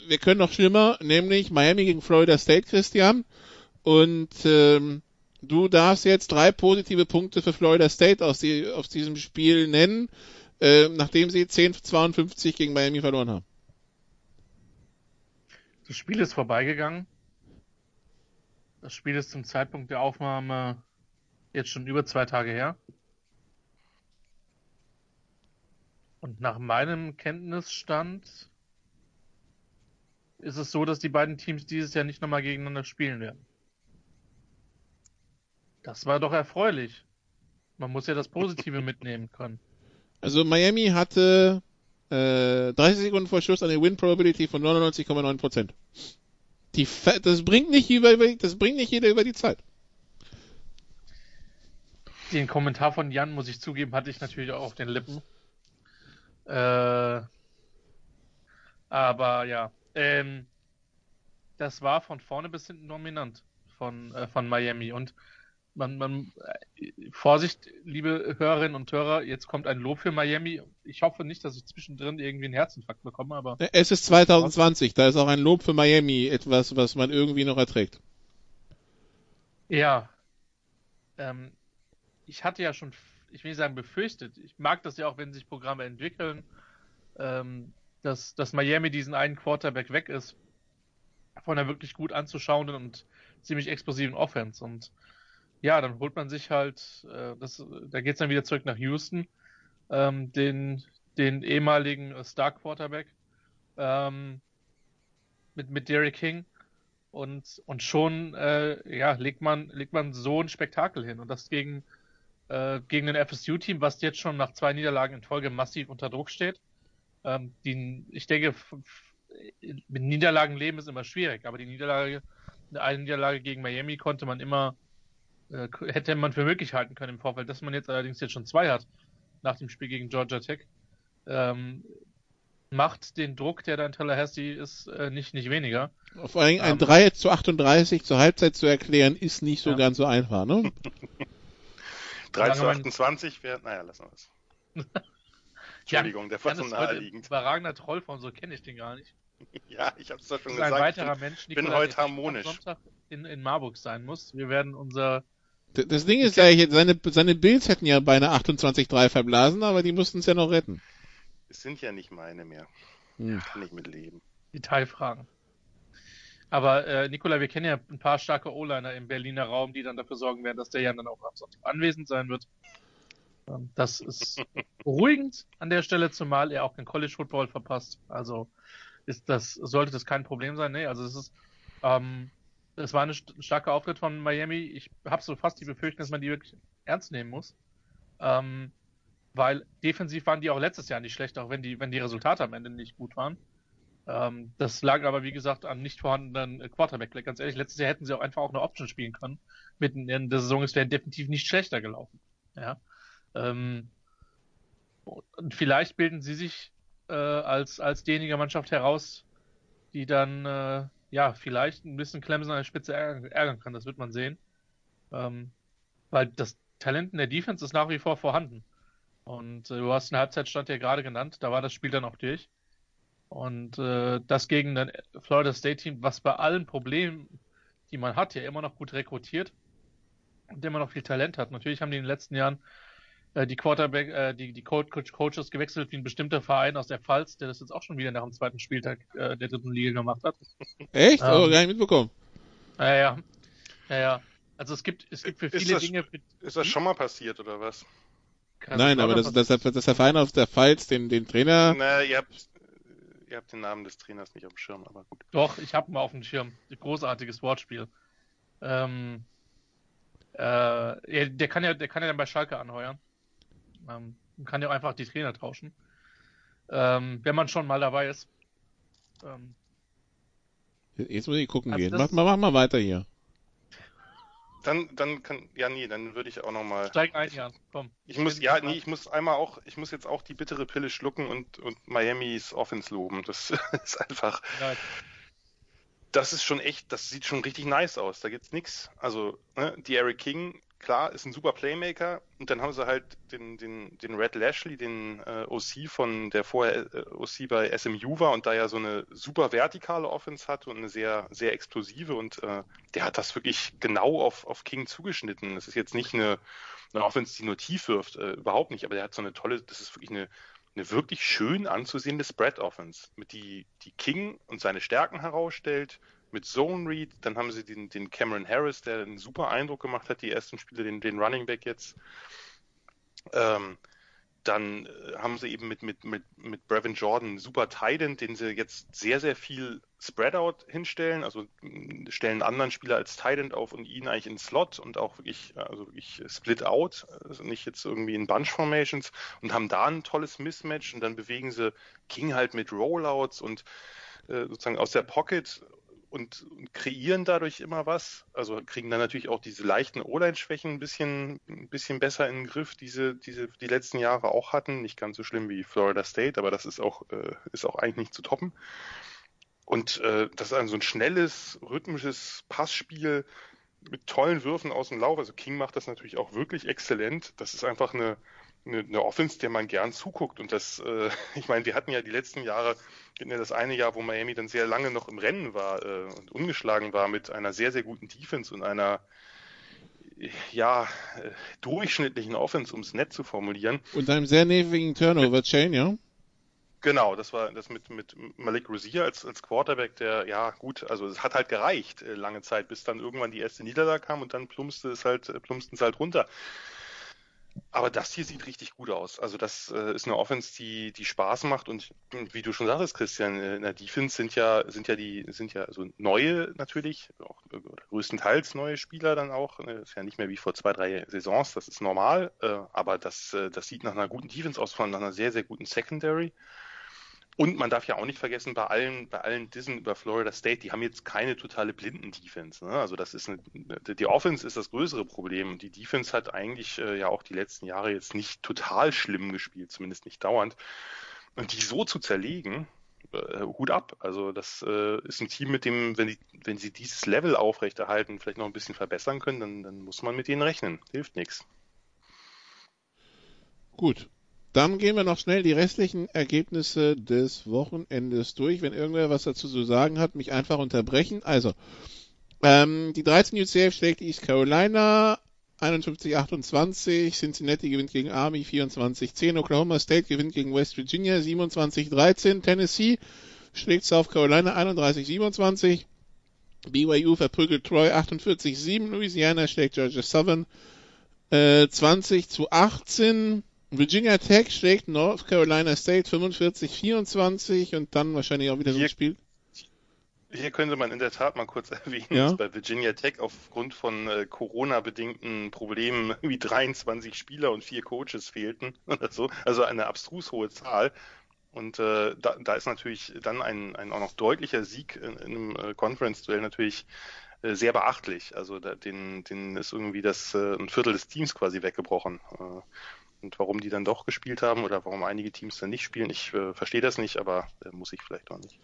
wir können noch schlimmer, nämlich Miami gegen Florida State, Christian. Und ähm, du darfst jetzt drei positive Punkte für Florida State aus, die, aus diesem Spiel nennen, äh, nachdem sie 10-52 gegen Miami verloren haben. Das Spiel ist vorbeigegangen. Das Spiel ist zum Zeitpunkt der Aufnahme jetzt schon über zwei Tage her. Und nach meinem Kenntnisstand ist es so, dass die beiden Teams dieses Jahr nicht nochmal gegeneinander spielen werden. Das war doch erfreulich. Man muss ja das Positive mitnehmen können. Also Miami hatte äh, 30 Sekunden vor Schluss eine Win Probability von 99,9%. Die, das bringt nicht über- das bringt nicht jeder über die Zeit. Den Kommentar von Jan, muss ich zugeben, hatte ich natürlich auch auf den Lippen. Äh, aber ja, ähm, das war von vorne bis hinten dominant von, äh, von Miami. Und man, man, äh, Vorsicht, liebe Hörerinnen und Hörer, jetzt kommt ein Lob für Miami. Ich hoffe nicht, dass ich zwischendrin irgendwie einen Herzinfarkt bekomme, aber Es ist 2020, da ist auch ein Lob für Miami etwas, was man irgendwie noch erträgt. Ja. Ähm, ich hatte ja schon, ich will nicht sagen befürchtet, ich mag das ja auch, wenn sich Programme entwickeln, ähm, dass, dass Miami diesen einen Quarterback weg ist von einer wirklich gut anzuschauenden und ziemlich explosiven Offense. Und ja, dann holt man sich halt, äh, das, da geht's dann wieder zurück nach Houston, ähm, den, den ehemaligen äh, Star Quarterback ähm, mit, mit Derrick King und, und schon äh, ja, legt man, legt man so ein Spektakel hin. Und das gegen, äh, gegen ein FSU-Team, was jetzt schon nach zwei Niederlagen in Folge massiv unter Druck steht. Ähm, die, ich denke, mit Niederlagen leben ist immer schwierig, aber die Niederlage, eine Niederlage gegen Miami konnte man immer, äh, hätte man für möglich halten können im Vorfeld, dass man jetzt allerdings jetzt schon zwei hat nach dem Spiel gegen Georgia Tech. Ähm, macht den Druck, der da in Tallahassee ist, äh, nicht, nicht weniger. Vor allem ein Ähm. 3 zu 38 zur Halbzeit zu erklären, ist nicht so Ja. ganz so einfach, ne? 3 zu Solange man- 28 wäre, naja, lassen wir es. Entschuldigung, der war so naheliegend. überragender Troll von, so kenne ich den gar nicht. Ja, ich habe es doch schon ist ein gesagt. weiterer Mensch, bin Nikola, heute harmonisch. Am Sonntag in, in Marburg sein muss. Wir werden unser, Das Ding ist ja, seine, seine Bills hätten ja beinahe 28-3 verblasen, aber die mussten es ja noch retten. Es sind ja nicht meine mehr. Hm. Kann ich mit leben. Detailfragen. Aber äh, Nikola, wir kennen ja ein paar starke O-Liner im Berliner Raum, die dann dafür sorgen werden, dass der Jan dann auch am Sonntag anwesend sein wird. Ähm, das ist beruhigend an der Stelle, zumal er auch den College Football verpasst. Also ist das, sollte das kein Problem sein. Nee, also es ist, ähm, es war ein starker Auftritt von Miami. Ich habe so fast die Befürchtung, dass man die wirklich ernst nehmen muss. Ähm, weil defensiv waren die auch letztes Jahr nicht schlecht, auch wenn die, wenn die Resultate am Ende nicht gut waren. Ähm, das lag aber, wie gesagt, an nicht vorhandenen Quarterback. Ganz ehrlich, letztes Jahr hätten sie auch einfach auch eine Option spielen können. Mitten in der Saison, es wäre definitiv nicht schlechter gelaufen. Ja. Ähm, und vielleicht bilden sie sich äh, als, als diejenige Mannschaft heraus, die dann äh, ja vielleicht ein bisschen Clemson an der Spitze ärgern, kann. Das wird man sehen. Ähm, weil das Talent in der Defense ist nach wie vor vorhanden. Und äh, du hast einen Halbzeitstand ja gerade genannt, da war das Spiel dann auch durch. Und äh, das gegen ein Florida State Team, was bei allen Problemen, die man hat, ja immer noch gut rekrutiert und immer noch viel Talent hat. Natürlich haben die in den letzten Jahren die Quarterback, äh, die, die Coach, Coaches gewechselt wie ein bestimmter Verein aus der Pfalz, der das jetzt auch schon wieder nach dem zweiten Spieltag äh, der dritten Liga gemacht hat. Echt? Ähm, oh, gar nicht mitbekommen. Ja, ja. Ja, ja. Also es gibt, es gibt für viele das, Dinge. Ist das schon mal passiert oder was? Kann Nein, aber das, das, das, das der Verein aus der Pfalz den, den Trainer. Na, ihr habt, ihr habt den Namen des Trainers nicht auf dem Schirm, aber gut. Doch, ich habe ihn auf dem Schirm. Großartiges Wortspiel. Ähm, äh, der kann ja, der kann ja dann bei Schalke anheuern. Ähm, kann ja auch einfach die Trainer tauschen. Ähm, wenn man schon mal dabei ist. Ähm, Jetzt muss ich gucken also gehen. Mach, mach mal weiter hier. Dann, dann kann, ja, nee, dann würde ich auch nochmal. Steig ein, Jan, komm. Ich muss, ja, nee, ich muss einmal auch, ich muss jetzt auch die bittere Pille schlucken und, und Miamis Offense loben. Das ist einfach. Ja. Das ist schon echt, das sieht schon richtig nice aus. Da gibt's nix. Also, ne, die Eric King klar, ist ein super Playmaker. Und dann haben sie halt den, den, den Red Lashley, den äh, OC von der vorher äh, OC bei SMU war und da ja so eine super vertikale Offense hat und eine sehr, sehr explosive und äh, der hat das wirklich genau auf, auf King zugeschnitten. Das ist jetzt nicht eine, eine Offense, die nur tief wirft, äh, überhaupt nicht, aber der hat so eine tolle, das ist wirklich eine, eine wirklich schön anzusehende Spread Offense, mit die, die King und seine Stärken herausstellt, mit Zone Read. Dann haben sie den, den Cameron Harris, der einen super Eindruck gemacht hat, die ersten Spiele, den, den Running Back jetzt. Ähm, dann äh, haben sie eben mit, mit, mit, mit Brevin Jordan einen super Titan, den sie jetzt sehr, sehr viel Spreadout hinstellen, also stellen einen anderen Spieler als Titan auf und ihn eigentlich in Slot und auch wirklich, also wirklich Split Out, also nicht jetzt irgendwie in Bunch Formations und haben da ein tolles Mismatch und dann bewegen sie King halt mit Rollouts und äh, sozusagen aus der Pocket und, und, kreieren dadurch immer was. Also kriegen dann natürlich auch diese leichten O-Line-Schwächen ein bisschen, ein bisschen besser in den Griff, diese, diese die letzten Jahre auch hatten. Nicht ganz so schlimm wie Florida State, aber das ist auch, äh, ist auch eigentlich nicht zu toppen. Und äh, das ist ein so ein schnelles, rhythmisches Passspiel mit tollen Würfen aus dem Lauf. Also King macht das natürlich auch wirklich exzellent. Das ist einfach eine, eine, eine Offense, der man gern zuguckt. Und das, äh, ich meine, wir hatten ja die letzten Jahre, ja das eine Jahr, wo Miami dann sehr lange noch im Rennen war äh, und ungeschlagen war mit einer sehr, sehr guten Defense und einer ja, äh, durchschnittlichen Offense, um es nett zu formulieren. Und einem sehr nervigen Turnover-Chain, ja? Genau, das war das mit, mit Malik Rosier als, als Quarterback, der, ja gut, also es hat halt gereicht äh, lange Zeit, bis dann irgendwann die erste Niederlage kam und dann plumpste es halt, plumpsten es halt runter. Aber das hier sieht richtig gut aus. Also das äh, ist eine Offense, die, die Spaß macht und wie du schon sagtest, Christian, äh, in der Defense sind ja, sind ja die, sind ja so neue natürlich, auch größtenteils neue Spieler dann auch. Äh, ist ja nicht mehr wie vor zwei, drei Saisons, das ist normal. Äh, aber das, äh, das sieht nach einer guten Defense aus, von einer sehr, sehr guten Secondary. Und man darf ja auch nicht vergessen, bei allen, bei allen Dissen über Florida State, die haben jetzt keine totale Blinden-Defense. Ne? Also das ist eine, die Offense ist das größere Problem. Die Defense hat eigentlich äh, ja auch die letzten Jahre jetzt nicht total schlimm gespielt, zumindest nicht dauernd. Und die so zu zerlegen, äh, Hut ab. Also das äh, ist ein Team, mit dem, wenn, die, wenn sie dieses Level aufrechterhalten, vielleicht noch ein bisschen verbessern können, dann, dann muss man mit denen rechnen. Hilft nichts. Gut, dann gehen wir noch schnell die restlichen Ergebnisse des Wochenendes durch. Wenn irgendwer was dazu zu sagen hat, mich einfach unterbrechen. Also, ähm, die 13 UCF schlägt East Carolina 51-28, Cincinnati gewinnt gegen Army 24-10, Oklahoma State gewinnt gegen West Virginia 27-13, Tennessee schlägt South Carolina 31-27. BYU verprügelt Troy 48-7. Louisiana schlägt Georgia Southern äh, 20 zu 18. Virginia Tech schlägt North Carolina State 45-24 und dann wahrscheinlich auch wieder so ein Spiel. Hier könnte man in der Tat mal kurz erwähnen, ja? dass bei Virginia Tech aufgrund von äh, Corona-bedingten Problemen wie 23 Spieler und vier Coaches fehlten oder so, also eine abstrus hohe Zahl. Und äh, da, da ist natürlich dann ein, ein auch noch deutlicher Sieg in, in einem äh, Conference-Duell natürlich äh, sehr beachtlich. Also da, den, den ist irgendwie das äh, ein Viertel des Teams quasi weggebrochen. Und warum die dann doch gespielt haben oder warum einige Teams dann nicht spielen, ich äh, verstehe das nicht, aber äh, muss ich vielleicht auch nicht.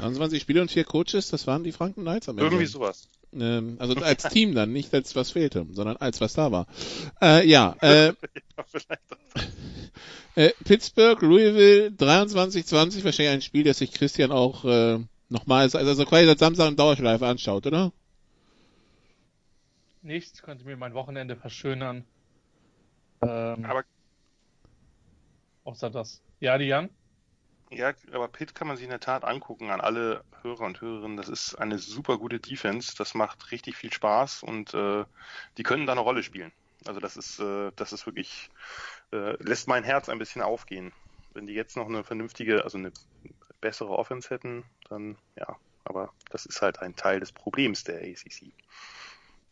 21 Spieler und vier Coaches, das waren die Franken Knights am Ende. Irgendwie sowas. Ähm, also als Team dann, nicht als was fehlte, sondern als was da war. Äh, ja, äh, ja äh, Pittsburgh, Louisville, 23-20, wahrscheinlich ein Spiel, das sich Christian auch äh, nochmal, also quasi seit Samstag in Dauerschleife anschaut, oder? Nichts, könnte mir mein Wochenende verschönern. Ähm, aber außer das. Ja, die Jan? Ja, aber Pitt kann man sich in der Tat angucken an alle Hörer und Hörerinnen. Das ist eine super gute Defense. Das macht richtig viel Spaß und äh, die können da eine Rolle spielen. Also das ist, äh, das ist wirklich, äh, lässt mein Herz ein bisschen aufgehen. Wenn die jetzt noch eine vernünftige, also eine bessere Offense hätten, dann ja. Aber das ist halt ein Teil des Problems der ACC.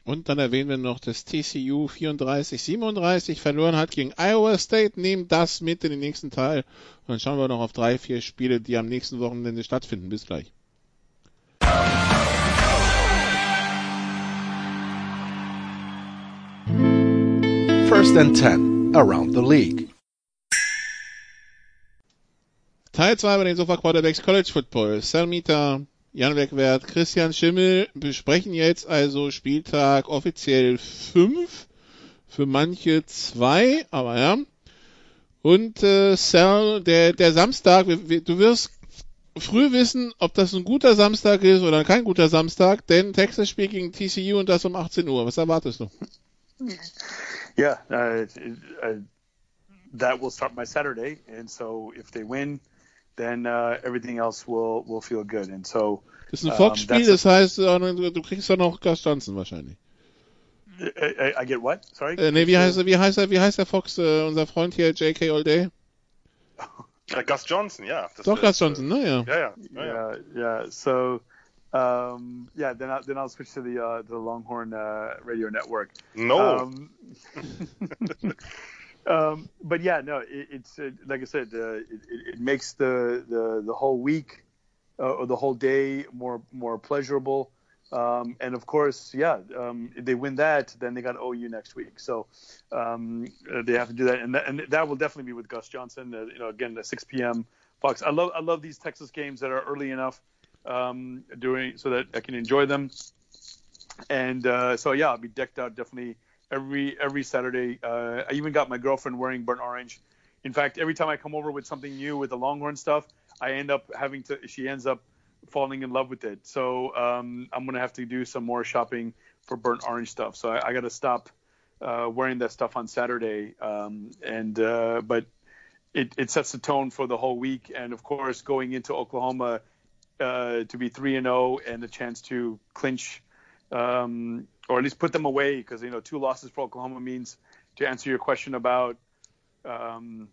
Und dann erwähnen wir noch, dass TCU 34-37 verloren hat gegen Iowa State. Nehmen das mit in den nächsten Teil. Und dann schauen wir noch auf drei, vier Spiele, die am nächsten Wochenende stattfinden. Bis gleich. First and Ten around the league. Teil 2 bei den Sofa Quarterbacks College Football. Salmita Jan Wegwert, Christian Schimmel besprechen jetzt also Spieltag offiziell 5, für manche 2, aber ja. Und äh, Sal, der, der Samstag, du wirst früh wissen, ob das ein guter Samstag ist oder kein guter Samstag, denn Texas spielt gegen TCU und das um 18 Uhr. Was erwartest du? Yeah, uh, uh, that will start my Saturday, and so if they win, then uh, everything else will will feel good. And so das ist ein Fox-Spiel, das heißt, äh, du kriegst dann auch Gus Johnson wahrscheinlich. I, I get what? Sorry. Äh, nee, wie heißt er? Wie heißt er? Wie heißt der Fox? Äh, unser Freund hier, J.K. All Day. Gus Johnson, ja. Das Doch Gus Johnson, ne? Ja. Ja, ja. Yeah, yeah. So. Um, yeah, then I'll, then I'll switch to the uh, the Longhorn uh, radio network. No. Um, um, but yeah, no, it, it's uh, like I said, uh, it, it, makes the, the the whole week uh, or the whole day more more pleasurable. Um, and of course, yeah, um, they win that, then they got OU next week. So um, uh, they have to do that, and that, and that will definitely be with Gus Johnson. Uh, you know, again, the 6 p.m. Fox. I love I love these Texas games that are early enough um, during so that I can enjoy them. And uh, so yeah, I'll be decked out definitely every every Saturday. Uh, I even got my girlfriend wearing burnt orange. In fact, every time I come over with something new with the Longhorn stuff, I end up having to. She ends up falling in love with it. So um, I'm gonna have to do some more shopping for burnt orange stuff. So I, I got to stop uh, wearing that stuff on Saturday. Um, and uh, but it, it sets the tone for the whole week. And of course, going into Oklahoma uh, to be three and zero oh and a chance to clinch um, or at least put them away because you know two losses for Oklahoma means to answer your question about um,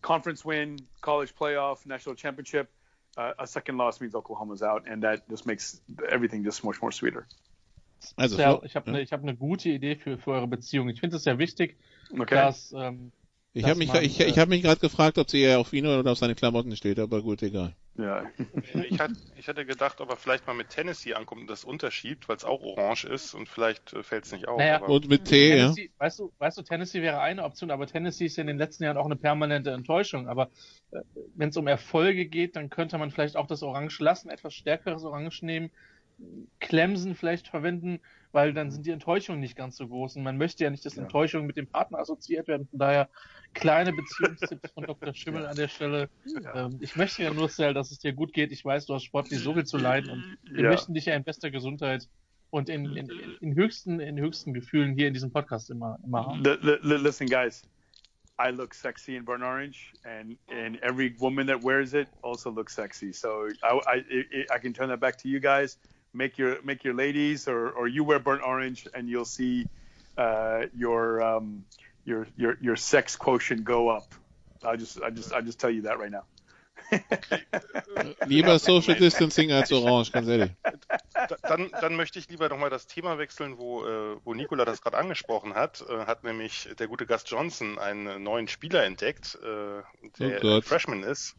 conference win, college playoff, national championship. Uh, a second loss means Oklahoma's out, and that just makes everything just much more sweeter. Also, ja, ich habe eine hab ne gute Idee für, für eure Beziehung. Ich finde es sehr wichtig, okay. dass ähm, ich habe mich, ich, ich hab mich gerade gefragt, ob sie eher auf ihn oder auf seine Klamotten steht, aber gut, egal. Ja. ich, hatte, ich hatte gedacht, ob er vielleicht mal mit Tennessee ankommt und das unterschiebt, weil es auch orange ist und vielleicht äh, fällt es nicht auf. Naja, und mit T, ja. Weißt du, weißt du, Tennessee wäre eine Option, aber Tennessee ist ja in den letzten Jahren auch eine permanente Enttäuschung. Aber äh, wenn es um Erfolge geht, dann könnte man vielleicht auch das Orange lassen, etwas stärkeres Orange nehmen, Clemson vielleicht verwenden, weil dann sind die Enttäuschungen nicht ganz so groß. Und man möchte ja nicht, dass ja. Enttäuschungen mit dem Partner assoziiert werden. Von daher kleine Beziehungstipps von Dr. Schimmel an der Stelle. Ja. Ähm, ich möchte ja nur, Sal, dass es dir gut geht. Ich weiß, du hast sportlich so viel zu leiden und wir möchten dich ja in bester Gesundheit und in, in, in, höchsten, in höchsten Gefühlen hier in diesem Podcast immer, immer haben. Listen, guys. I look sexy in burnt orange, and and every woman that wears it also looks sexy. So I I, I can turn that back to you guys. Make your make your ladies or or you wear burnt orange, and you'll see uh, your um, your your your sex quotient go up. I just I just I just tell you that right now. lieber Social Distancing als Orange, ganz ehrlich. Dann, dann möchte ich lieber nochmal das Thema wechseln, wo, äh, wo Nikola das gerade angesprochen hat. Äh, hat nämlich der gute Gast Johnson einen neuen Spieler entdeckt, äh, der oh Freshman ist.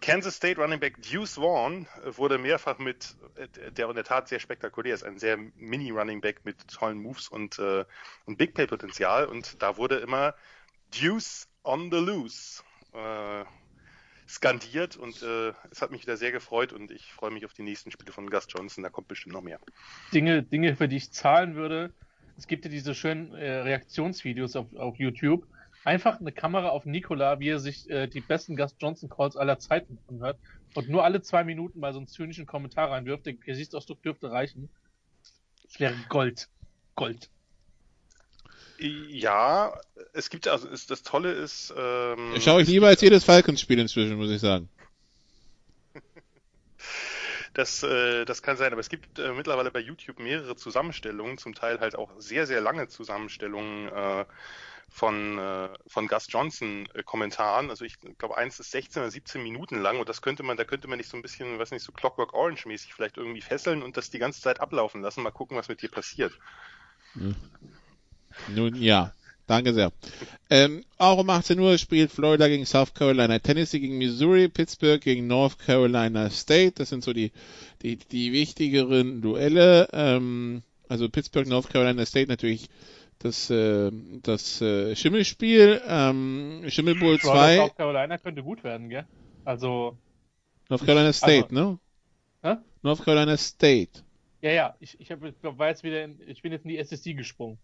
Kansas State Running Back Deuce Vaughn äh, wurde mehrfach mit, äh, der in der Tat sehr spektakulär ist, ein sehr Mini Running Back mit tollen Moves und, äh, und Big Play Potenzial und da wurde immer Deuce on the loose äh, skandiert und äh, es hat mich wieder sehr gefreut und ich freue mich auf die nächsten Spiele von Gus Johnson, da kommt bestimmt noch mehr. Dinge, Dinge für die ich zahlen würde. Es gibt ja diese schönen äh, Reaktionsvideos auf, auf YouTube. Einfach eine Kamera auf Nikola, wie er sich äh, die besten Gus Johnson Calls aller Zeiten anhört und nur alle zwei Minuten mal so einen zynischen Kommentar reinwirft. Der Gesichtsausdruck dürfte reichen. Es wäre Gold. Gold. Ja, es gibt also ist, das Tolle ist. Ähm, ich schaue ich lieber als jedes Falcons-Spiel inzwischen, muss ich sagen. Das, äh, das kann sein, aber es gibt äh, mittlerweile bei YouTube mehrere Zusammenstellungen, zum Teil halt auch sehr, sehr lange Zusammenstellungen äh, von, äh, von Gus Johnson äh, Kommentaren. Also ich glaube, eins ist 16 oder 17 Minuten lang und das könnte man, da könnte man nicht so ein bisschen, weiß nicht, so Clockwork Orange mäßig vielleicht irgendwie fesseln und das die ganze Zeit ablaufen lassen, mal gucken, was mit dir passiert. Hm. Nun ja, danke sehr. Ähm, auch um 18 Uhr spielt Florida gegen South Carolina, Tennessee gegen Missouri, Pittsburgh gegen North Carolina State. Das sind so die, die, die wichtigeren Duelle. Ähm, also Pittsburgh, North Carolina State natürlich das, äh, das äh, Schimmelspiel. Ähm, Schimmel Bowl 2. North Carolina könnte gut werden, gell? Also. North Carolina State, also, ne? Hä? North Carolina State. Ja, ja, ich, ich, hab, war jetzt wieder in, ich bin jetzt in die SSD gesprungen.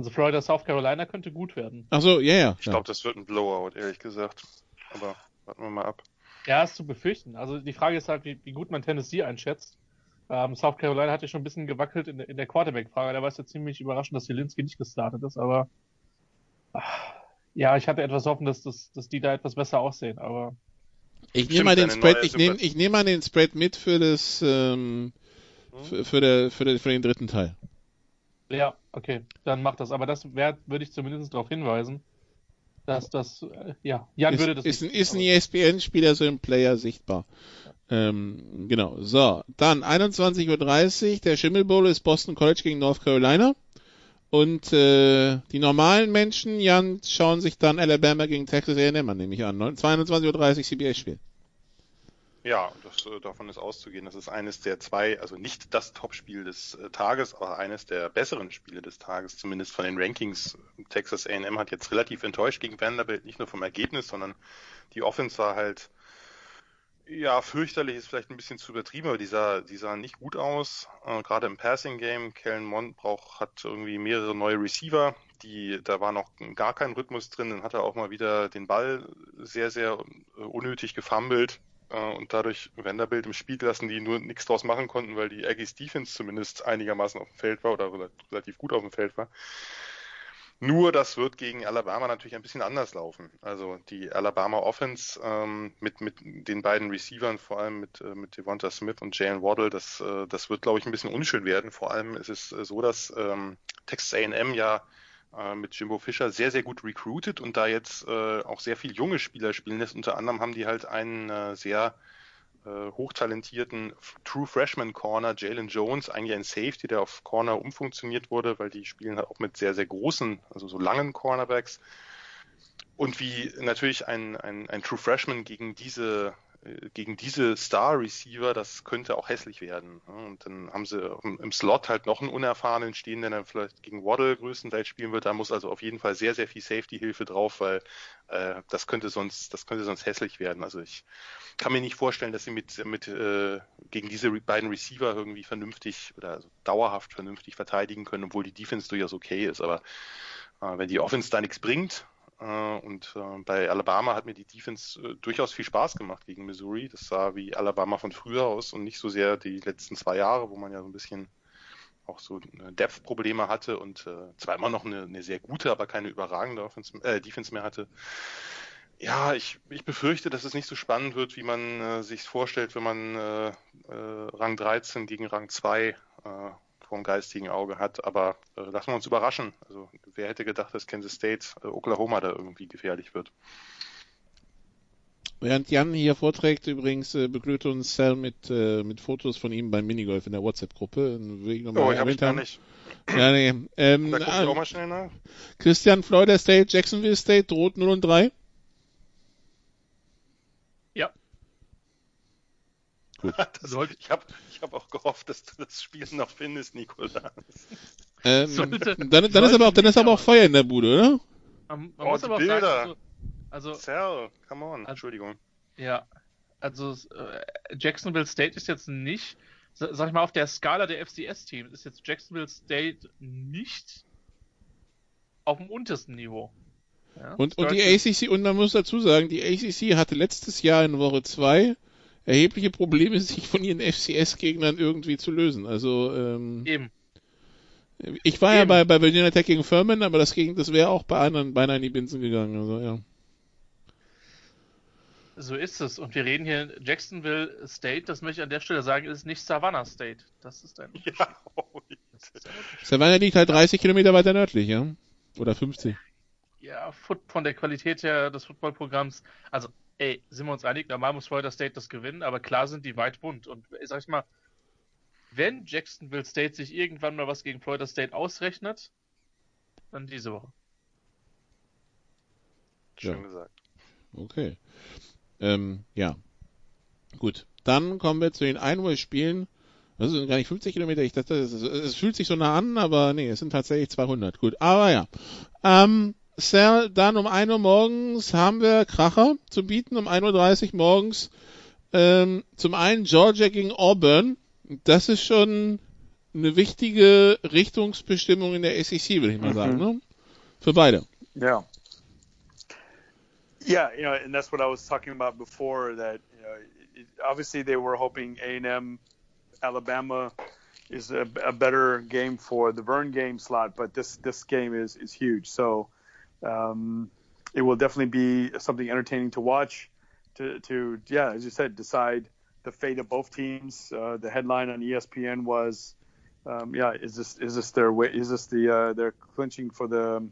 Also Florida, South Carolina könnte gut werden. Ach so, ja, ja. Ich glaube, das wird ein Blowout, ehrlich gesagt. Aber warten wir mal ab. Ja, ist zu befürchten. Also die Frage ist halt, wie, wie gut man Tennessee einschätzt. Ähm, South Carolina hat ja schon ein bisschen gewackelt in, in der Quarterback-Frage. Da war es ja ziemlich überraschend, dass Jelinski nicht gestartet ist, aber ach, ja, ich hatte etwas hoffen, dass, dass, dass die da etwas besser aussehen, aber. Ich nehme mal den Spread, ich nehme, ich nehme mal den Spread mit für das, ähm, hm? für, für, der, für, der, für den dritten Teil. Ja, okay, dann mach das. Aber das würde ich zumindest darauf hinweisen, dass das, äh, ja, Jan ist, würde das ist, nicht. Ein, ist ein ESPN-Spieler so im Player sichtbar. Ähm, genau, so. Dann 21.30 Uhr, der Schimmel Bowl ist Boston College gegen North Carolina. Und äh, die normalen Menschen, Jan, schauen sich dann Alabama gegen Texas A&M an, nehme ich an. 22.30 Uhr CBS-Spiel. Ja, das, äh, davon ist auszugehen. Das ist eines der zwei, also nicht das Topspiel des äh, Tages, aber eines der besseren Spiele des Tages, zumindest von den Rankings. Texas A&M hat jetzt relativ enttäuscht gegen Vanderbilt, nicht nur vom Ergebnis, sondern die Offense war halt, ja, fürchterlich ist vielleicht ein bisschen zu übertrieben, aber die sah, die sah nicht gut aus. Äh, Gerade im Passing Game, Kellen Mond braucht, hat irgendwie mehrere neue Receiver, die, da war noch gar kein Rhythmus drin, dann hat er auch mal wieder den Ball sehr, sehr äh, unnötig gefummelt äh, und dadurch Vanderbilt im Spiel lassen, die nur nichts draus machen konnten, weil die Aggies Defense zumindest einigermaßen auf dem Feld war oder relativ gut auf dem Feld war. Nur das wird gegen Alabama natürlich ein bisschen anders laufen. Also die Alabama Offense ähm, mit, mit den beiden Receivern, vor allem mit, äh, mit Devonta Smith und Jalen Waddle, das, äh, das wird, glaube ich, ein bisschen unschön werden. Vor allem ist es äh, so, dass ähm, Texas AM ja äh, mit Jimbo Fischer sehr, sehr gut recruited und da jetzt äh, auch sehr viel junge Spieler spielen lässt. Unter anderem haben die halt einen äh, sehr äh, hochtalentierten True Freshman Corner, Jalen Jones, eigentlich ein Safety, der auf Corner umfunktioniert wurde, weil die spielen halt auch mit sehr, sehr großen, also so langen Cornerbacks. Und wie natürlich ein, ein, ein True Freshman gegen diese gegen diese Star-Receiver, das könnte auch hässlich werden. Und dann haben sie im Slot halt noch einen Unerfahrenen stehen, der dann vielleicht gegen Waddle größtenteils spielen wird. Da muss also auf jeden Fall sehr, sehr viel Safety-Hilfe drauf, weil äh, das könnte sonst, das könnte sonst hässlich werden. Also ich kann mir nicht vorstellen, dass sie mit, mit äh, gegen diese beiden Receiver irgendwie vernünftig oder also dauerhaft vernünftig verteidigen können, obwohl die Defense durchaus okay ist. Aber äh, wenn die Offense da nichts bringt, und äh, bei Alabama hat mir die Defense äh, durchaus viel Spaß gemacht gegen Missouri. Das sah wie Alabama von früher aus und nicht so sehr die letzten zwei Jahre, wo man ja so ein bisschen auch so Depth-Probleme hatte und äh, zwar immer noch eine, eine sehr gute, aber keine überragende Offense, äh, Defense mehr hatte. Ja, ich, ich befürchte, dass es nicht so spannend wird, wie man äh, sich vorstellt, wenn man äh, äh, Rang 13 gegen Rang 2 äh, vom geistigen Auge hat. Aber äh, lassen wir uns überraschen. Also wer hätte gedacht, dass Kansas State äh, Oklahoma da irgendwie gefährlich wird. Während Jan hier vorträgt, übrigens äh, begrüßt uns Sal mit, äh, mit Fotos von ihm beim Minigolf in der WhatsApp-Gruppe. Oh, ich habe gar nicht. Ja, nee. Ähm, da guck ich auch mal schnell nach. Christian, Florida State, Jacksonville State, droht 0 und 3. Gut. Das, ich habe ich hab auch gehofft, dass du das Spiel noch findest, Nikolas. Ähm, sollte, dann, dann ist aber auch, dann ist aber auch Feuer in der Bude, oder? Man, man oh, muss aber Bilder. Sagen, also, also Cell, come on, also, Entschuldigung. Ja, also äh, Jacksonville State ist jetzt nicht, sag ich mal, auf der Skala der FCS-Teams ist jetzt Jacksonville State nicht auf dem untersten Niveau. Ja, und, und die ACC, und man muss dazu sagen, die ACC hatte letztes Jahr in Woche 2 erhebliche Probleme, sich von ihren FCS-Gegnern irgendwie zu lösen. Also ähm, eben. Ich war Eben. ja bei, bei Virginia Tech gegen Furman, aber das, das wäre auch bei anderen beinahe in die Binsen gegangen. Also, ja. So ist es. Und wir reden hier Jacksonville State, das möchte ich an der Stelle sagen, ist nicht Savannah State. Das ist ein. Ja, oh, Savannah liegt halt 30 Kilometer weiter nördlich, ja? Oder 50. Ja, von der Qualität her des Footballprogramms. Also ey, sind wir uns einig, normal muss Florida State das gewinnen, aber klar sind die weit bunt. Und sag ich mal, wenn Jacksonville State sich irgendwann mal was gegen Florida State ausrechnet, dann diese Woche. Schön ja. gesagt. Okay. Ähm, ja. Gut. Dann kommen wir zu den Einway-Spielen. Das sind gar nicht 50 Kilometer. Ich dachte, es, fühlt sich so nah an, aber nee, es sind tatsächlich 200. Gut. Aber ja. Ähm, Sal, dann um 1 Uhr morgens haben wir Kracher zu bieten, um 1.30 Uhr morgens. Ähm, zum einen Georgia gegen Auburn. Das ist schon eine wichtige Richtungsbestimmung in der SEC, würde ich mal sagen, mhm. ne? Für beide. Yeah. Yeah, you know, and that's what I was talking about before. That you know, it, obviously they were hoping A&M, Alabama is a, a, better game for the Vern game slot, but this this game is is huge. So um, it will definitely be something entertaining to watch. To, to yeah, as you said, decide the fate of both teams. Uh, the headline on ESPN was, um, yeah, is this is this their way? Is this the uh, they're clinching for the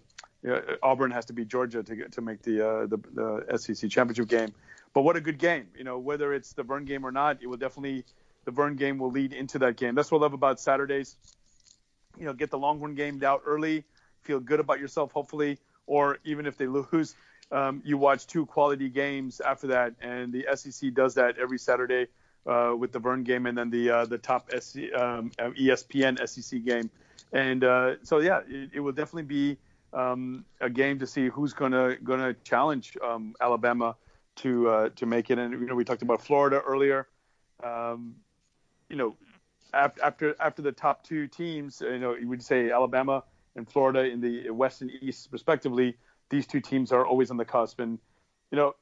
Auburn has to beat Georgia to get to make the, uh, the the SEC championship game. But what a good game! You know, whether it's the Vern game or not, it will definitely the Vern game will lead into that game. That's what I love about Saturdays. You know, get the Longhorn game out early, feel good about yourself, hopefully or even if they lose, um, you watch two quality games after that. And the SEC does that every Saturday uh, with the Vern game and then the uh, the top SC, um, ESPN SEC game. And uh, so yeah, it, it will definitely be um, a game to see who's gonna gonna challenge um, Alabama to uh, to make it. And you know, we talked about Florida earlier. Um, you know, after after the top two teams, you know, you would say Alabama and Florida in the West and East, respectively. These two teams are always on the cusp, and you know,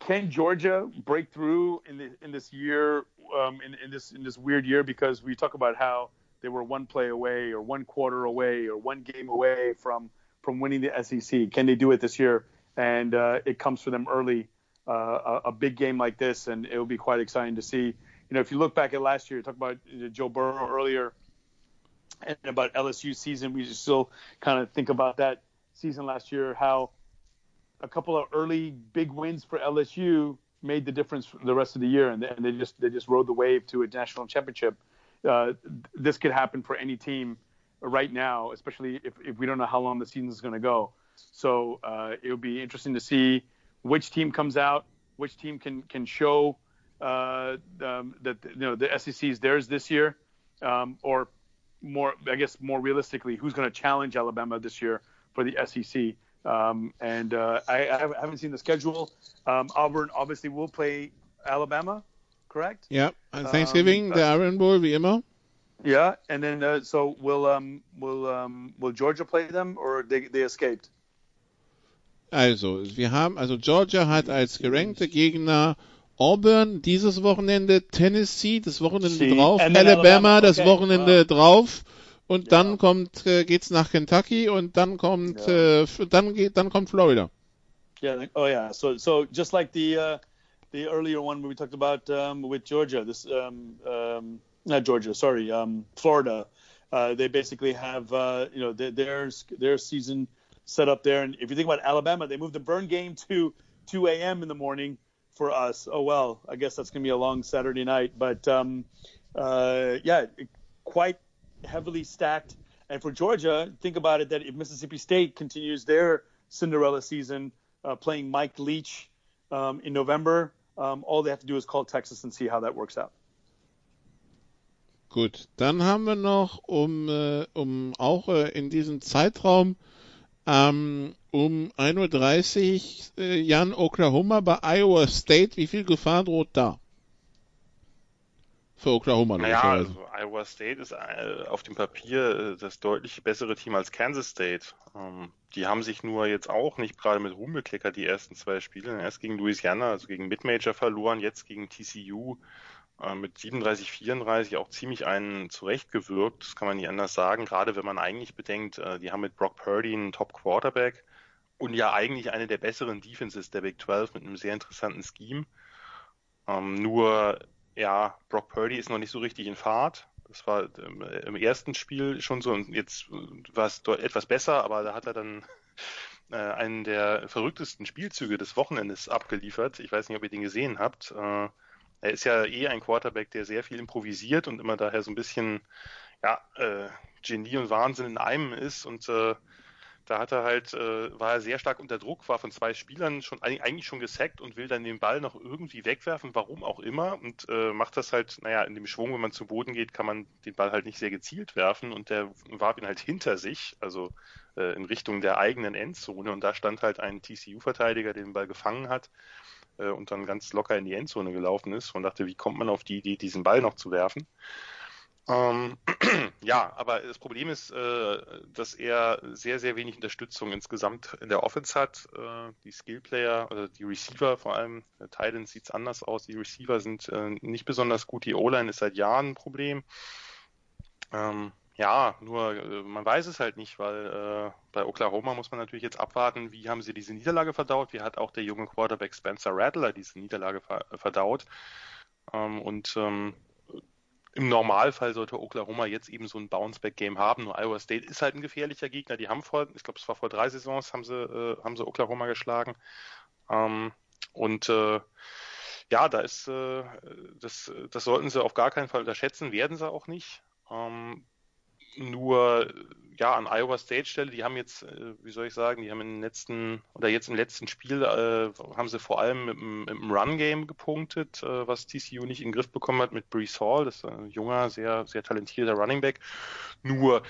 can Georgia break through in the, in this year, um, in, in this in this weird year? Because we talk about how they were one play away, or one quarter away, or one game away from from winning the SEC. Can they do it this year? And uh, it comes for them early, uh, a, a, big game like this, and it will be quite exciting to see. You know, if you look back at last year, talk about Joe Burrow earlier and about LSU season. We still kind of think about that season last year, how a couple of early big wins for LSU made the difference for the rest of the year, and they, just they just rode the wave to a national championship. Uh, this could happen for any team right now, especially if, if we don't know how long the season is going to go. So uh, it will be interesting to see which team comes out, which team can can show uh, um, that you know the SEC is theirs this year, um, or more, I guess, more realistically, who's going to challenge Alabama this year for the SEC? Um, and uh, I, I, haven't seen the schedule. Um, Auburn obviously will play Alabama, correct? Yep. on Thanksgiving, um, the Iron Bowl, wie immer. Yeah, and then uh, so will um, will um, will Georgia play them or they they escaped? Also, wir haben also Georgia hat als gerankte Gegner Auburn dieses Wochenende, Tennessee das Wochenende See. drauf, Alabama, Alabama, das okay. Wochenende drauf und yeah. dann kommt äh, geht's nach Kentucky und dann kommt yeah. äh, dann geht dann kommt Florida. Yeah. Oh yeah. So so just like the uh, the earlier one we talked about um, with Georgia, this um, um, not Georgia, sorry, um, Florida. Uh, they basically have uh, you know their, their their season set up there, and if you think about Alabama, they moved the burn game to 2 a.m. in the morning for us. Oh well, I guess that's gonna be a long Saturday night, but um, uh, yeah, quite heavily stacked. And for Georgia, think about it that if Mississippi State continues their Cinderella season, uh, playing Mike Leach um, in November, um, all they have to do is call Texas and see how that works out. Gut, dann haben wir noch, um, äh, um auch äh, in diesem Zeitraum ähm, um 1.30 Uhr äh, Jan Oklahoma bei Iowa State. Wie viel Gefahr droht da? Für Oklahoma. Naja, also Iowa State ist äh, auf dem Papier äh, das deutlich bessere Team als Kansas State. Ähm, die haben sich nur jetzt auch nicht gerade mit Ruhm bekleckert, die ersten zwei Spiele. Erst gegen Louisiana, also gegen Midmajor verloren, jetzt gegen TCU äh, mit 37, 34 auch ziemlich einen zurechtgewirkt. Das kann man nicht anders sagen, gerade wenn man eigentlich bedenkt, äh, die haben mit Brock Purdy einen Top Quarterback und ja eigentlich eine der besseren Defenses der Big 12 mit einem sehr interessanten Scheme. Ähm, nur, ja, Brock Purdy ist noch nicht so richtig in Fahrt. Das war im ersten Spiel schon so und jetzt war es etwas besser, aber da hat er dann äh, einen der verrücktesten Spielzüge des Wochenendes abgeliefert. Ich weiß nicht, ob ihr den gesehen habt. Äh, er ist ja eh ein Quarterback, der sehr viel improvisiert und immer daher so ein bisschen ja, äh, Genie und Wahnsinn in einem ist. Und äh, da hat er halt, äh, war er sehr stark unter Druck, war von zwei Spielern schon eigentlich schon gesackt und will dann den Ball noch irgendwie wegwerfen, warum auch immer, und äh, macht das halt, naja, in dem Schwung, wenn man zu Boden geht, kann man den Ball halt nicht sehr gezielt werfen. Und der warf ihn halt hinter sich, also äh, in Richtung der eigenen Endzone. Und da stand halt ein TCU-Verteidiger, der den Ball gefangen hat äh, und dann ganz locker in die Endzone gelaufen ist und dachte, wie kommt man auf die Idee, diesen Ball noch zu werfen? Ähm, ja, aber das Problem ist, äh, dass er sehr, sehr wenig Unterstützung insgesamt in der Offense hat. Äh, die Skillplayer, also die Receiver vor allem, äh, Titans sieht es anders aus. Die Receiver sind äh, nicht besonders gut. Die O-Line ist seit Jahren ein Problem. Ähm, ja, nur äh, man weiß es halt nicht, weil äh, bei Oklahoma muss man natürlich jetzt abwarten, wie haben sie diese Niederlage verdaut, wie hat auch der junge Quarterback Spencer Rattler diese Niederlage ver verdaut. Ähm, und ähm, im Normalfall sollte Oklahoma jetzt eben so ein Bounceback-Game haben. Nur Iowa State ist halt ein gefährlicher Gegner. Die haben vor, ich glaube, es war vor drei Saisons, haben sie, äh, haben sie Oklahoma geschlagen. Ähm, und äh, ja, da ist äh, das, das sollten sie auf gar keinen Fall unterschätzen, werden sie auch nicht. Ähm, nur ja an Iowa State Stelle, die haben jetzt, äh, wie soll ich sagen, die haben im letzten oder jetzt im letzten Spiel äh, haben sie vor allem mit, mit dem Run Game gepunktet, äh, was TCU nicht in den Griff bekommen hat mit Brees Hall, das ist ein junger, sehr sehr talentierter Running Back. Nur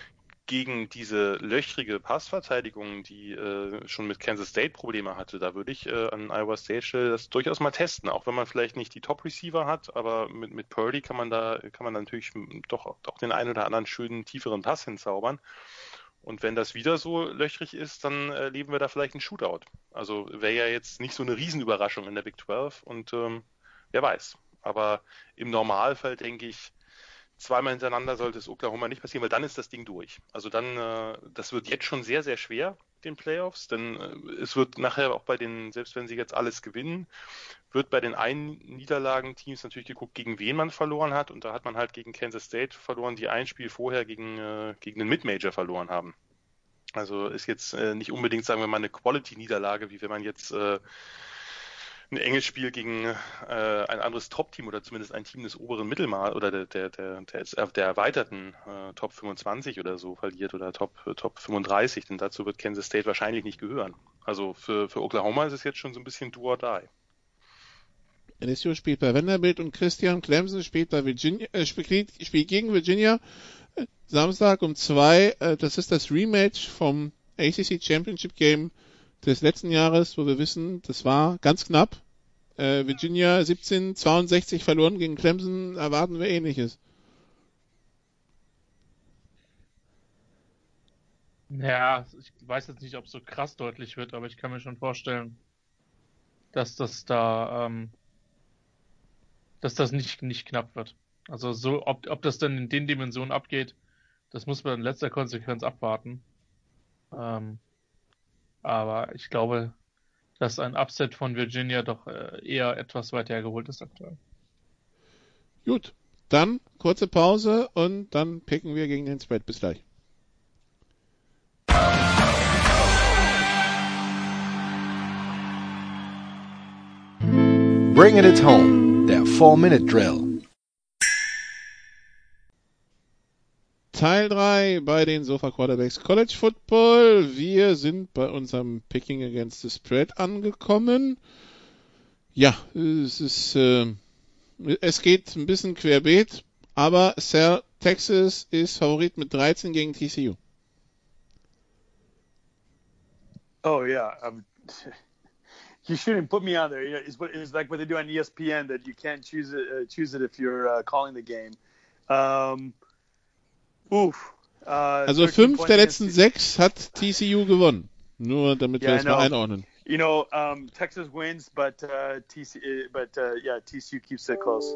gegen diese löchrige Passverteidigung, die äh, schon mit Kansas State Probleme hatte, da würde ich äh, an Iowa State das durchaus mal testen, auch wenn man vielleicht nicht die Top Receiver hat, aber mit, mit Purdy kann man da kann man natürlich doch, doch den einen oder anderen schönen tieferen Pass hinzaubern. Und wenn das wieder so löchrig ist, dann erleben wir da vielleicht einen Shootout. Also wäre ja jetzt nicht so eine Riesenüberraschung in der Big 12 und ähm, wer weiß. Aber im Normalfall denke ich, zweimal hintereinander sollte es Oklahoma nicht passieren, weil dann ist das Ding durch. Also dann, äh, das wird jetzt schon sehr, sehr schwer, den Playoffs, denn äh, es wird nachher auch bei den, selbst wenn sie jetzt alles gewinnen, wird bei den einen Niederlagen-Teams natürlich geguckt, gegen wen man verloren hat. Und da hat man halt gegen Kansas State verloren, die ein Spiel vorher gegen, äh, gegen den Mid-Major verloren haben. Also ist jetzt äh, nicht unbedingt, sagen wir mal, eine Quality-Niederlage, wie wenn man jetzt äh, ein enges Spiel gegen äh, ein anderes Top-Team oder zumindest ein Team des oberen Mittelmaß oder der, der, der, der, der erweiterten äh, Top 25 oder so verliert oder Top, Top 35, denn dazu wird Kansas State wahrscheinlich nicht gehören. Also für, für Oklahoma ist es jetzt schon so ein bisschen do or die. LSU spielt bei Vanderbilt und Christian Clemson spielt bei Virginia, äh, spielt, spielt gegen Virginia äh, Samstag um zwei. Äh, das ist das Rematch vom ACC Championship Game des letzten Jahres, wo wir wissen, das war ganz knapp. Äh, Virginia 1762 verloren gegen Clemson, erwarten wir ähnliches. Ja, ich weiß jetzt nicht, ob es so krass deutlich wird, aber ich kann mir schon vorstellen, dass das da ähm, dass das nicht, nicht knapp wird. Also so, ob, ob das dann in den Dimensionen abgeht, das muss man in letzter Konsequenz abwarten. Ähm, aber ich glaube, dass ein Upset von Virginia doch äh, eher etwas weiter hergeholt ist aktuell. Gut, dann kurze Pause und dann picken wir gegen den Spread. Bis gleich. Bringing it home, der 4-Minute-Drill. Teil 3 bei den Sofa Quarterbacks College Football. Wir sind bei unserem Picking Against the Spread angekommen. Ja, es ist, äh, es geht ein bisschen querbeet, aber Sir Texas ist Favorit mit 13 gegen TCU. Oh yeah, um, you shouldn't put me on there. It's, it's like what they do on ESPN that you can't choose it, uh, choose it if you're uh, calling the game. Um, oof. Uh, also fünf der letzten sechs hat TCU gewonnen. Nur damit yeah, wir das mal einordnen. You know, um, Texas wins, but uh, TC, but uh, yeah, TCU keeps it close.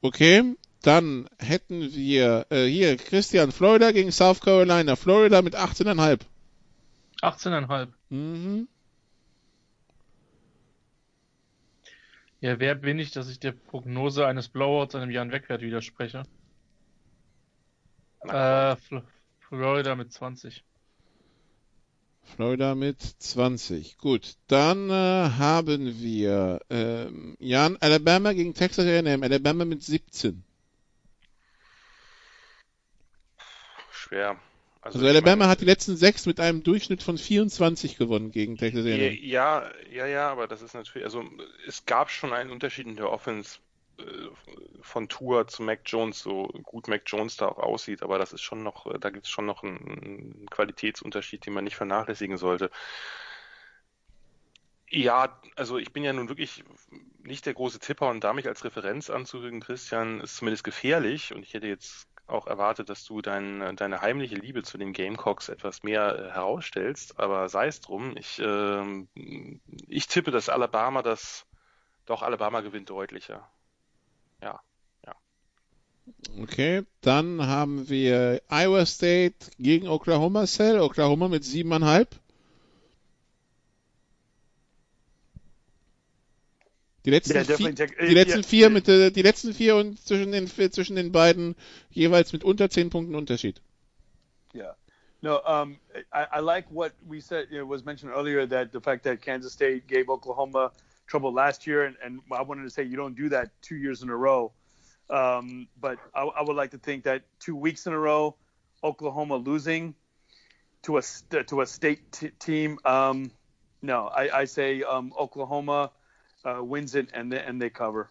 Okay, dann hätten wir äh, hier Christian Florida gegen South Carolina. Florida mit 18,5. 18,5. Mhm. Ja, wer bin ich, dass ich der Prognose eines Blowouts einem Jan Wegwert widerspreche? Äh, Florida mit 20. Florida mit 20. Gut, dann äh, haben wir äh, Jan Alabama gegen Texas A&M. Alabama mit 17. Schwer. Also, also Alabama meine, hat die letzten sechs mit einem Durchschnitt von 24 gewonnen gegen Texas A&M. Ja, ja, ja, aber das ist natürlich, also es gab schon einen Unterschied in der Offense von Tour zu Mac Jones, so gut Mac Jones da auch aussieht, aber das ist schon noch, da gibt es schon noch einen Qualitätsunterschied, den man nicht vernachlässigen sollte. Ja, also ich bin ja nun wirklich nicht der große Tipper und da mich als Referenz anzurügen, Christian, ist zumindest gefährlich und ich hätte jetzt auch erwartet, dass du dein, deine heimliche Liebe zu den Gamecocks etwas mehr äh, herausstellst, aber sei es drum. Ich, äh, ich tippe, dass Alabama das, doch Alabama gewinnt deutlicher. Ja, ja. Okay, dann haben wir Iowa State gegen Oklahoma Cell. Oklahoma mit siebeneinhalb. Die letzten, yeah, vier, die letzten vier yeah. mit äh, die letzten vier und zwischen den zwischen den beiden jeweils mit unter zehn Punkten Unterschied. Yeah. No, um, I, I like what we said. It was mentioned earlier that the fact that Kansas State gave Oklahoma trouble last year, and, and I wanted to say you don't do that two years in a row. Um, but I, I, would like to think that two weeks in a row, Oklahoma losing to a to a state t- team. Um, no, I, I say um, Oklahoma uh, wins it and they, and they cover.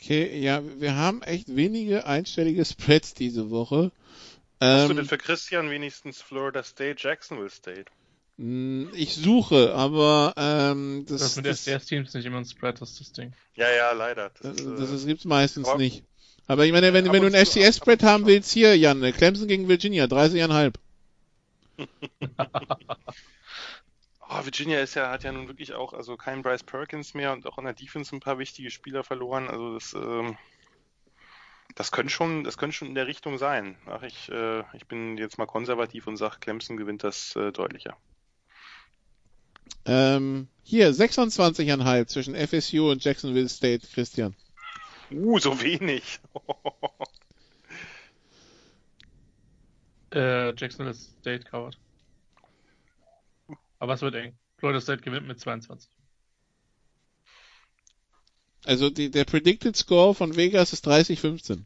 Okay, ja, wir haben echt wenige einstellige Spreads diese Woche. Hast ähm, du denn für Christian wenigstens Florida State, Jacksonville State? Hm, ich suche, aber ähm, das, das mit das, FCS-Teams nicht immer ein Spread, das ist das Ding. Ja, ja, leider. Das, das, das, das gibt's meistens aber, nicht. Aber ich meine, wenn, wenn du ein FCS-Spread haben willst, hier, Jan, Clemson gegen Virginia, 30,5. Oh, Virginia ist ja, hat ja nun wirklich auch, also keinen Bryce Perkins mehr und auch in der Defense ein paar wichtige Spieler verloren. Also das, ähm, das könnte schon, das könnte schon in der Richtung sein. Ach, ich, äh, ich bin jetzt mal konservativ und sage, Clemson gewinnt das äh, deutlicher. Ähm, hier 26,5 zwischen FSU und Jacksonville State, Christian. Uh, so wenig. äh, Jacksonville State covered. Aber es wird eng. Florida State gewinnt mit 22. Also die, der Predicted Score von Vegas ist 30-15.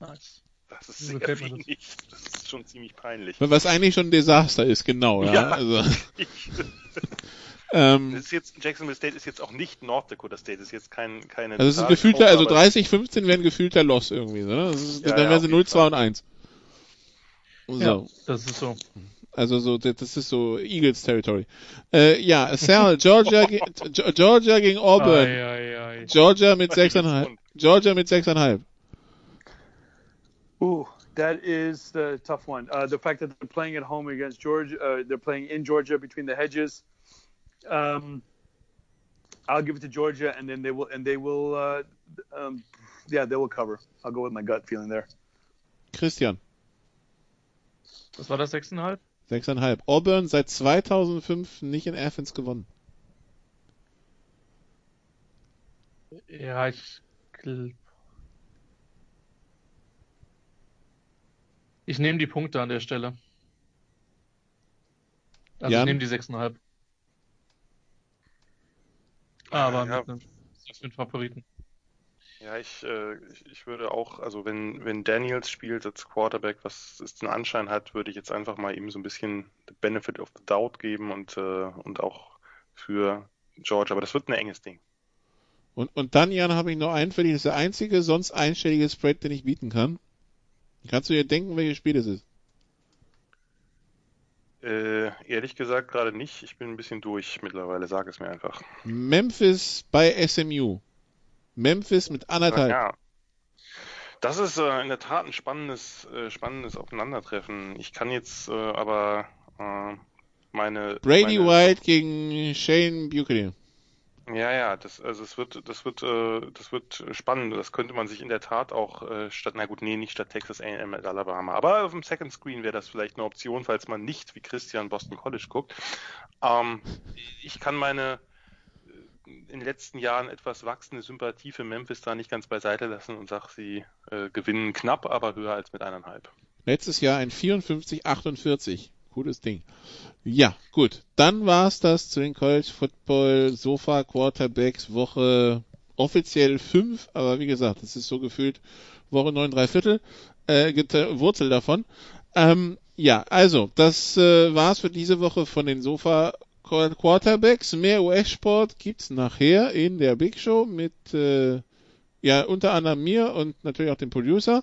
Nice. Das ist sehr wenig. Das schon ziemlich peinlich. Was eigentlich schon ein Desaster ist, genau. Ja, ja. Also, ähm, ist jetzt, Jacksonville State ist jetzt auch nicht North Dakota State, ist jetzt kein, keine. Also es ist ein gefühlter, also 30-15 wäre ein gefühlter Loss irgendwie, ne? Ist, ja, dann wären sie 0, 2 und 1. So. Ja, das ist so. Also so, das ist so Eagles Territory. Äh, ja, Sal, Georgia, Georgia gegen Auburn. Ai, ai, ai. Georgia mit 6,5. Georgia mit 6,5. Ooh, that is the tough one. Uh, the fact that they're playing at home against Georgia, uh, they're playing in Georgia between the hedges. Um, I'll give it to Georgia, and then they will, and they will, uh, um, yeah, they will cover. I'll go with my gut feeling there. Christian. Was war das, 6,5? 6,5. Auburn seit 2005 nicht in Athens gewonnen. Ja, ich. Ich nehme die Punkte an der Stelle. Also ja. ich nehme die 6,5. Aber ja. mit einem mit Favoriten. Ja, ich, äh, ich, ich, würde auch, also wenn, wenn Daniels spielt als Quarterback, was es den Anschein hat, würde ich jetzt einfach mal ihm so ein bisschen the benefit of the doubt geben und, äh, und auch für George, aber das wird ein enges Ding. Und, und dann, Jan, habe ich noch einen für dich, das ist der einzige sonst einstellige Spread, den ich bieten kann. Kannst du dir denken, welches Spiel das ist? Äh, ehrlich gesagt gerade nicht. Ich bin ein bisschen durch mittlerweile. Sag es mir einfach. Memphis bei SMU. Memphis mit anderthalb. Ja. Das ist äh, in der Tat ein spannendes, äh, spannendes Aufeinandertreffen. Ich kann jetzt äh, aber äh, meine. Brady meine... White gegen Shane Buchanan. Ja, ja, das, also es wird, das wird, äh, das wird spannend. Das könnte man sich in der Tat auch äh, statt, na gut, nee, nicht statt Texas A&M mit Alabama, aber auf dem Second Screen wäre das vielleicht eine Option, falls man nicht wie Christian Boston College guckt. Ähm, ich kann meine äh, in den letzten Jahren etwas wachsende Sympathie für Memphis da nicht ganz beiseite lassen und sage, sie äh, gewinnen knapp, aber höher als mit eineinhalb. Letztes Jahr ein 54-48 cooles Ding. Ja, gut. Dann war's das zu den College Football Sofa Quarterbacks Woche offiziell 5, aber wie gesagt, es ist so gefühlt Woche 9, 3 Viertel, äh, Wurzel davon. Ähm, ja, also, das äh, war's für diese Woche von den Sofa Quarterbacks. Mehr US-Sport gibt's nachher in der Big Show mit äh, ja, unter anderem mir und natürlich auch dem Producer.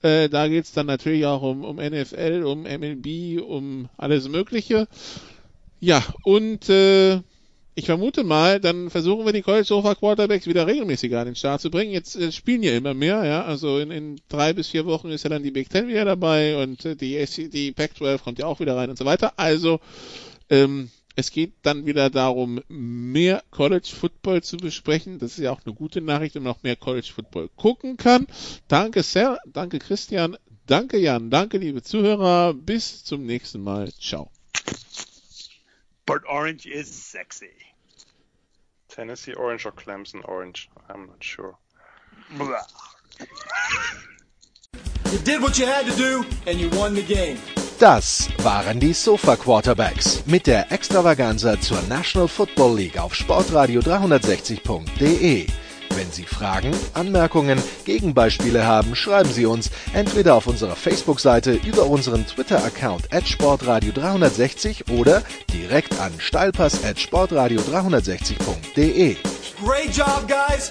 Äh, da geht's dann natürlich auch um, um NFL, um MLB, um alles Mögliche. Ja, und äh, ich vermute mal, dann versuchen wir die College Sofa Quarterbacks wieder regelmäßiger an den Start zu bringen. Jetzt äh, spielen ja immer mehr, ja. Also in, in drei bis vier Wochen ist ja dann die Big Ten wieder dabei und äh, die, die Pac-12 kommt ja auch wieder rein und so weiter. Also ähm, es geht dann wieder darum, mehr College Football zu besprechen. Das ist ja auch eine gute Nachricht, wenn man noch mehr College Football gucken kann. Danke sehr, danke Christian, danke Jan, danke liebe Zuhörer. Bis zum nächsten Mal. Ciao. But Orange is sexy. Tennessee Orange or Clemson Orange? I'm not sure. you did what you had to do and you won the game. Das waren die Sofa Quarterbacks mit der Extravaganza zur National Football League auf Sportradio 360.de. Wenn Sie Fragen, Anmerkungen, Gegenbeispiele haben, schreiben Sie uns entweder auf unserer Facebook-Seite über unseren Twitter-Account at Sportradio 360 oder direkt an steilpass at Sportradio 360.de. Great job, guys!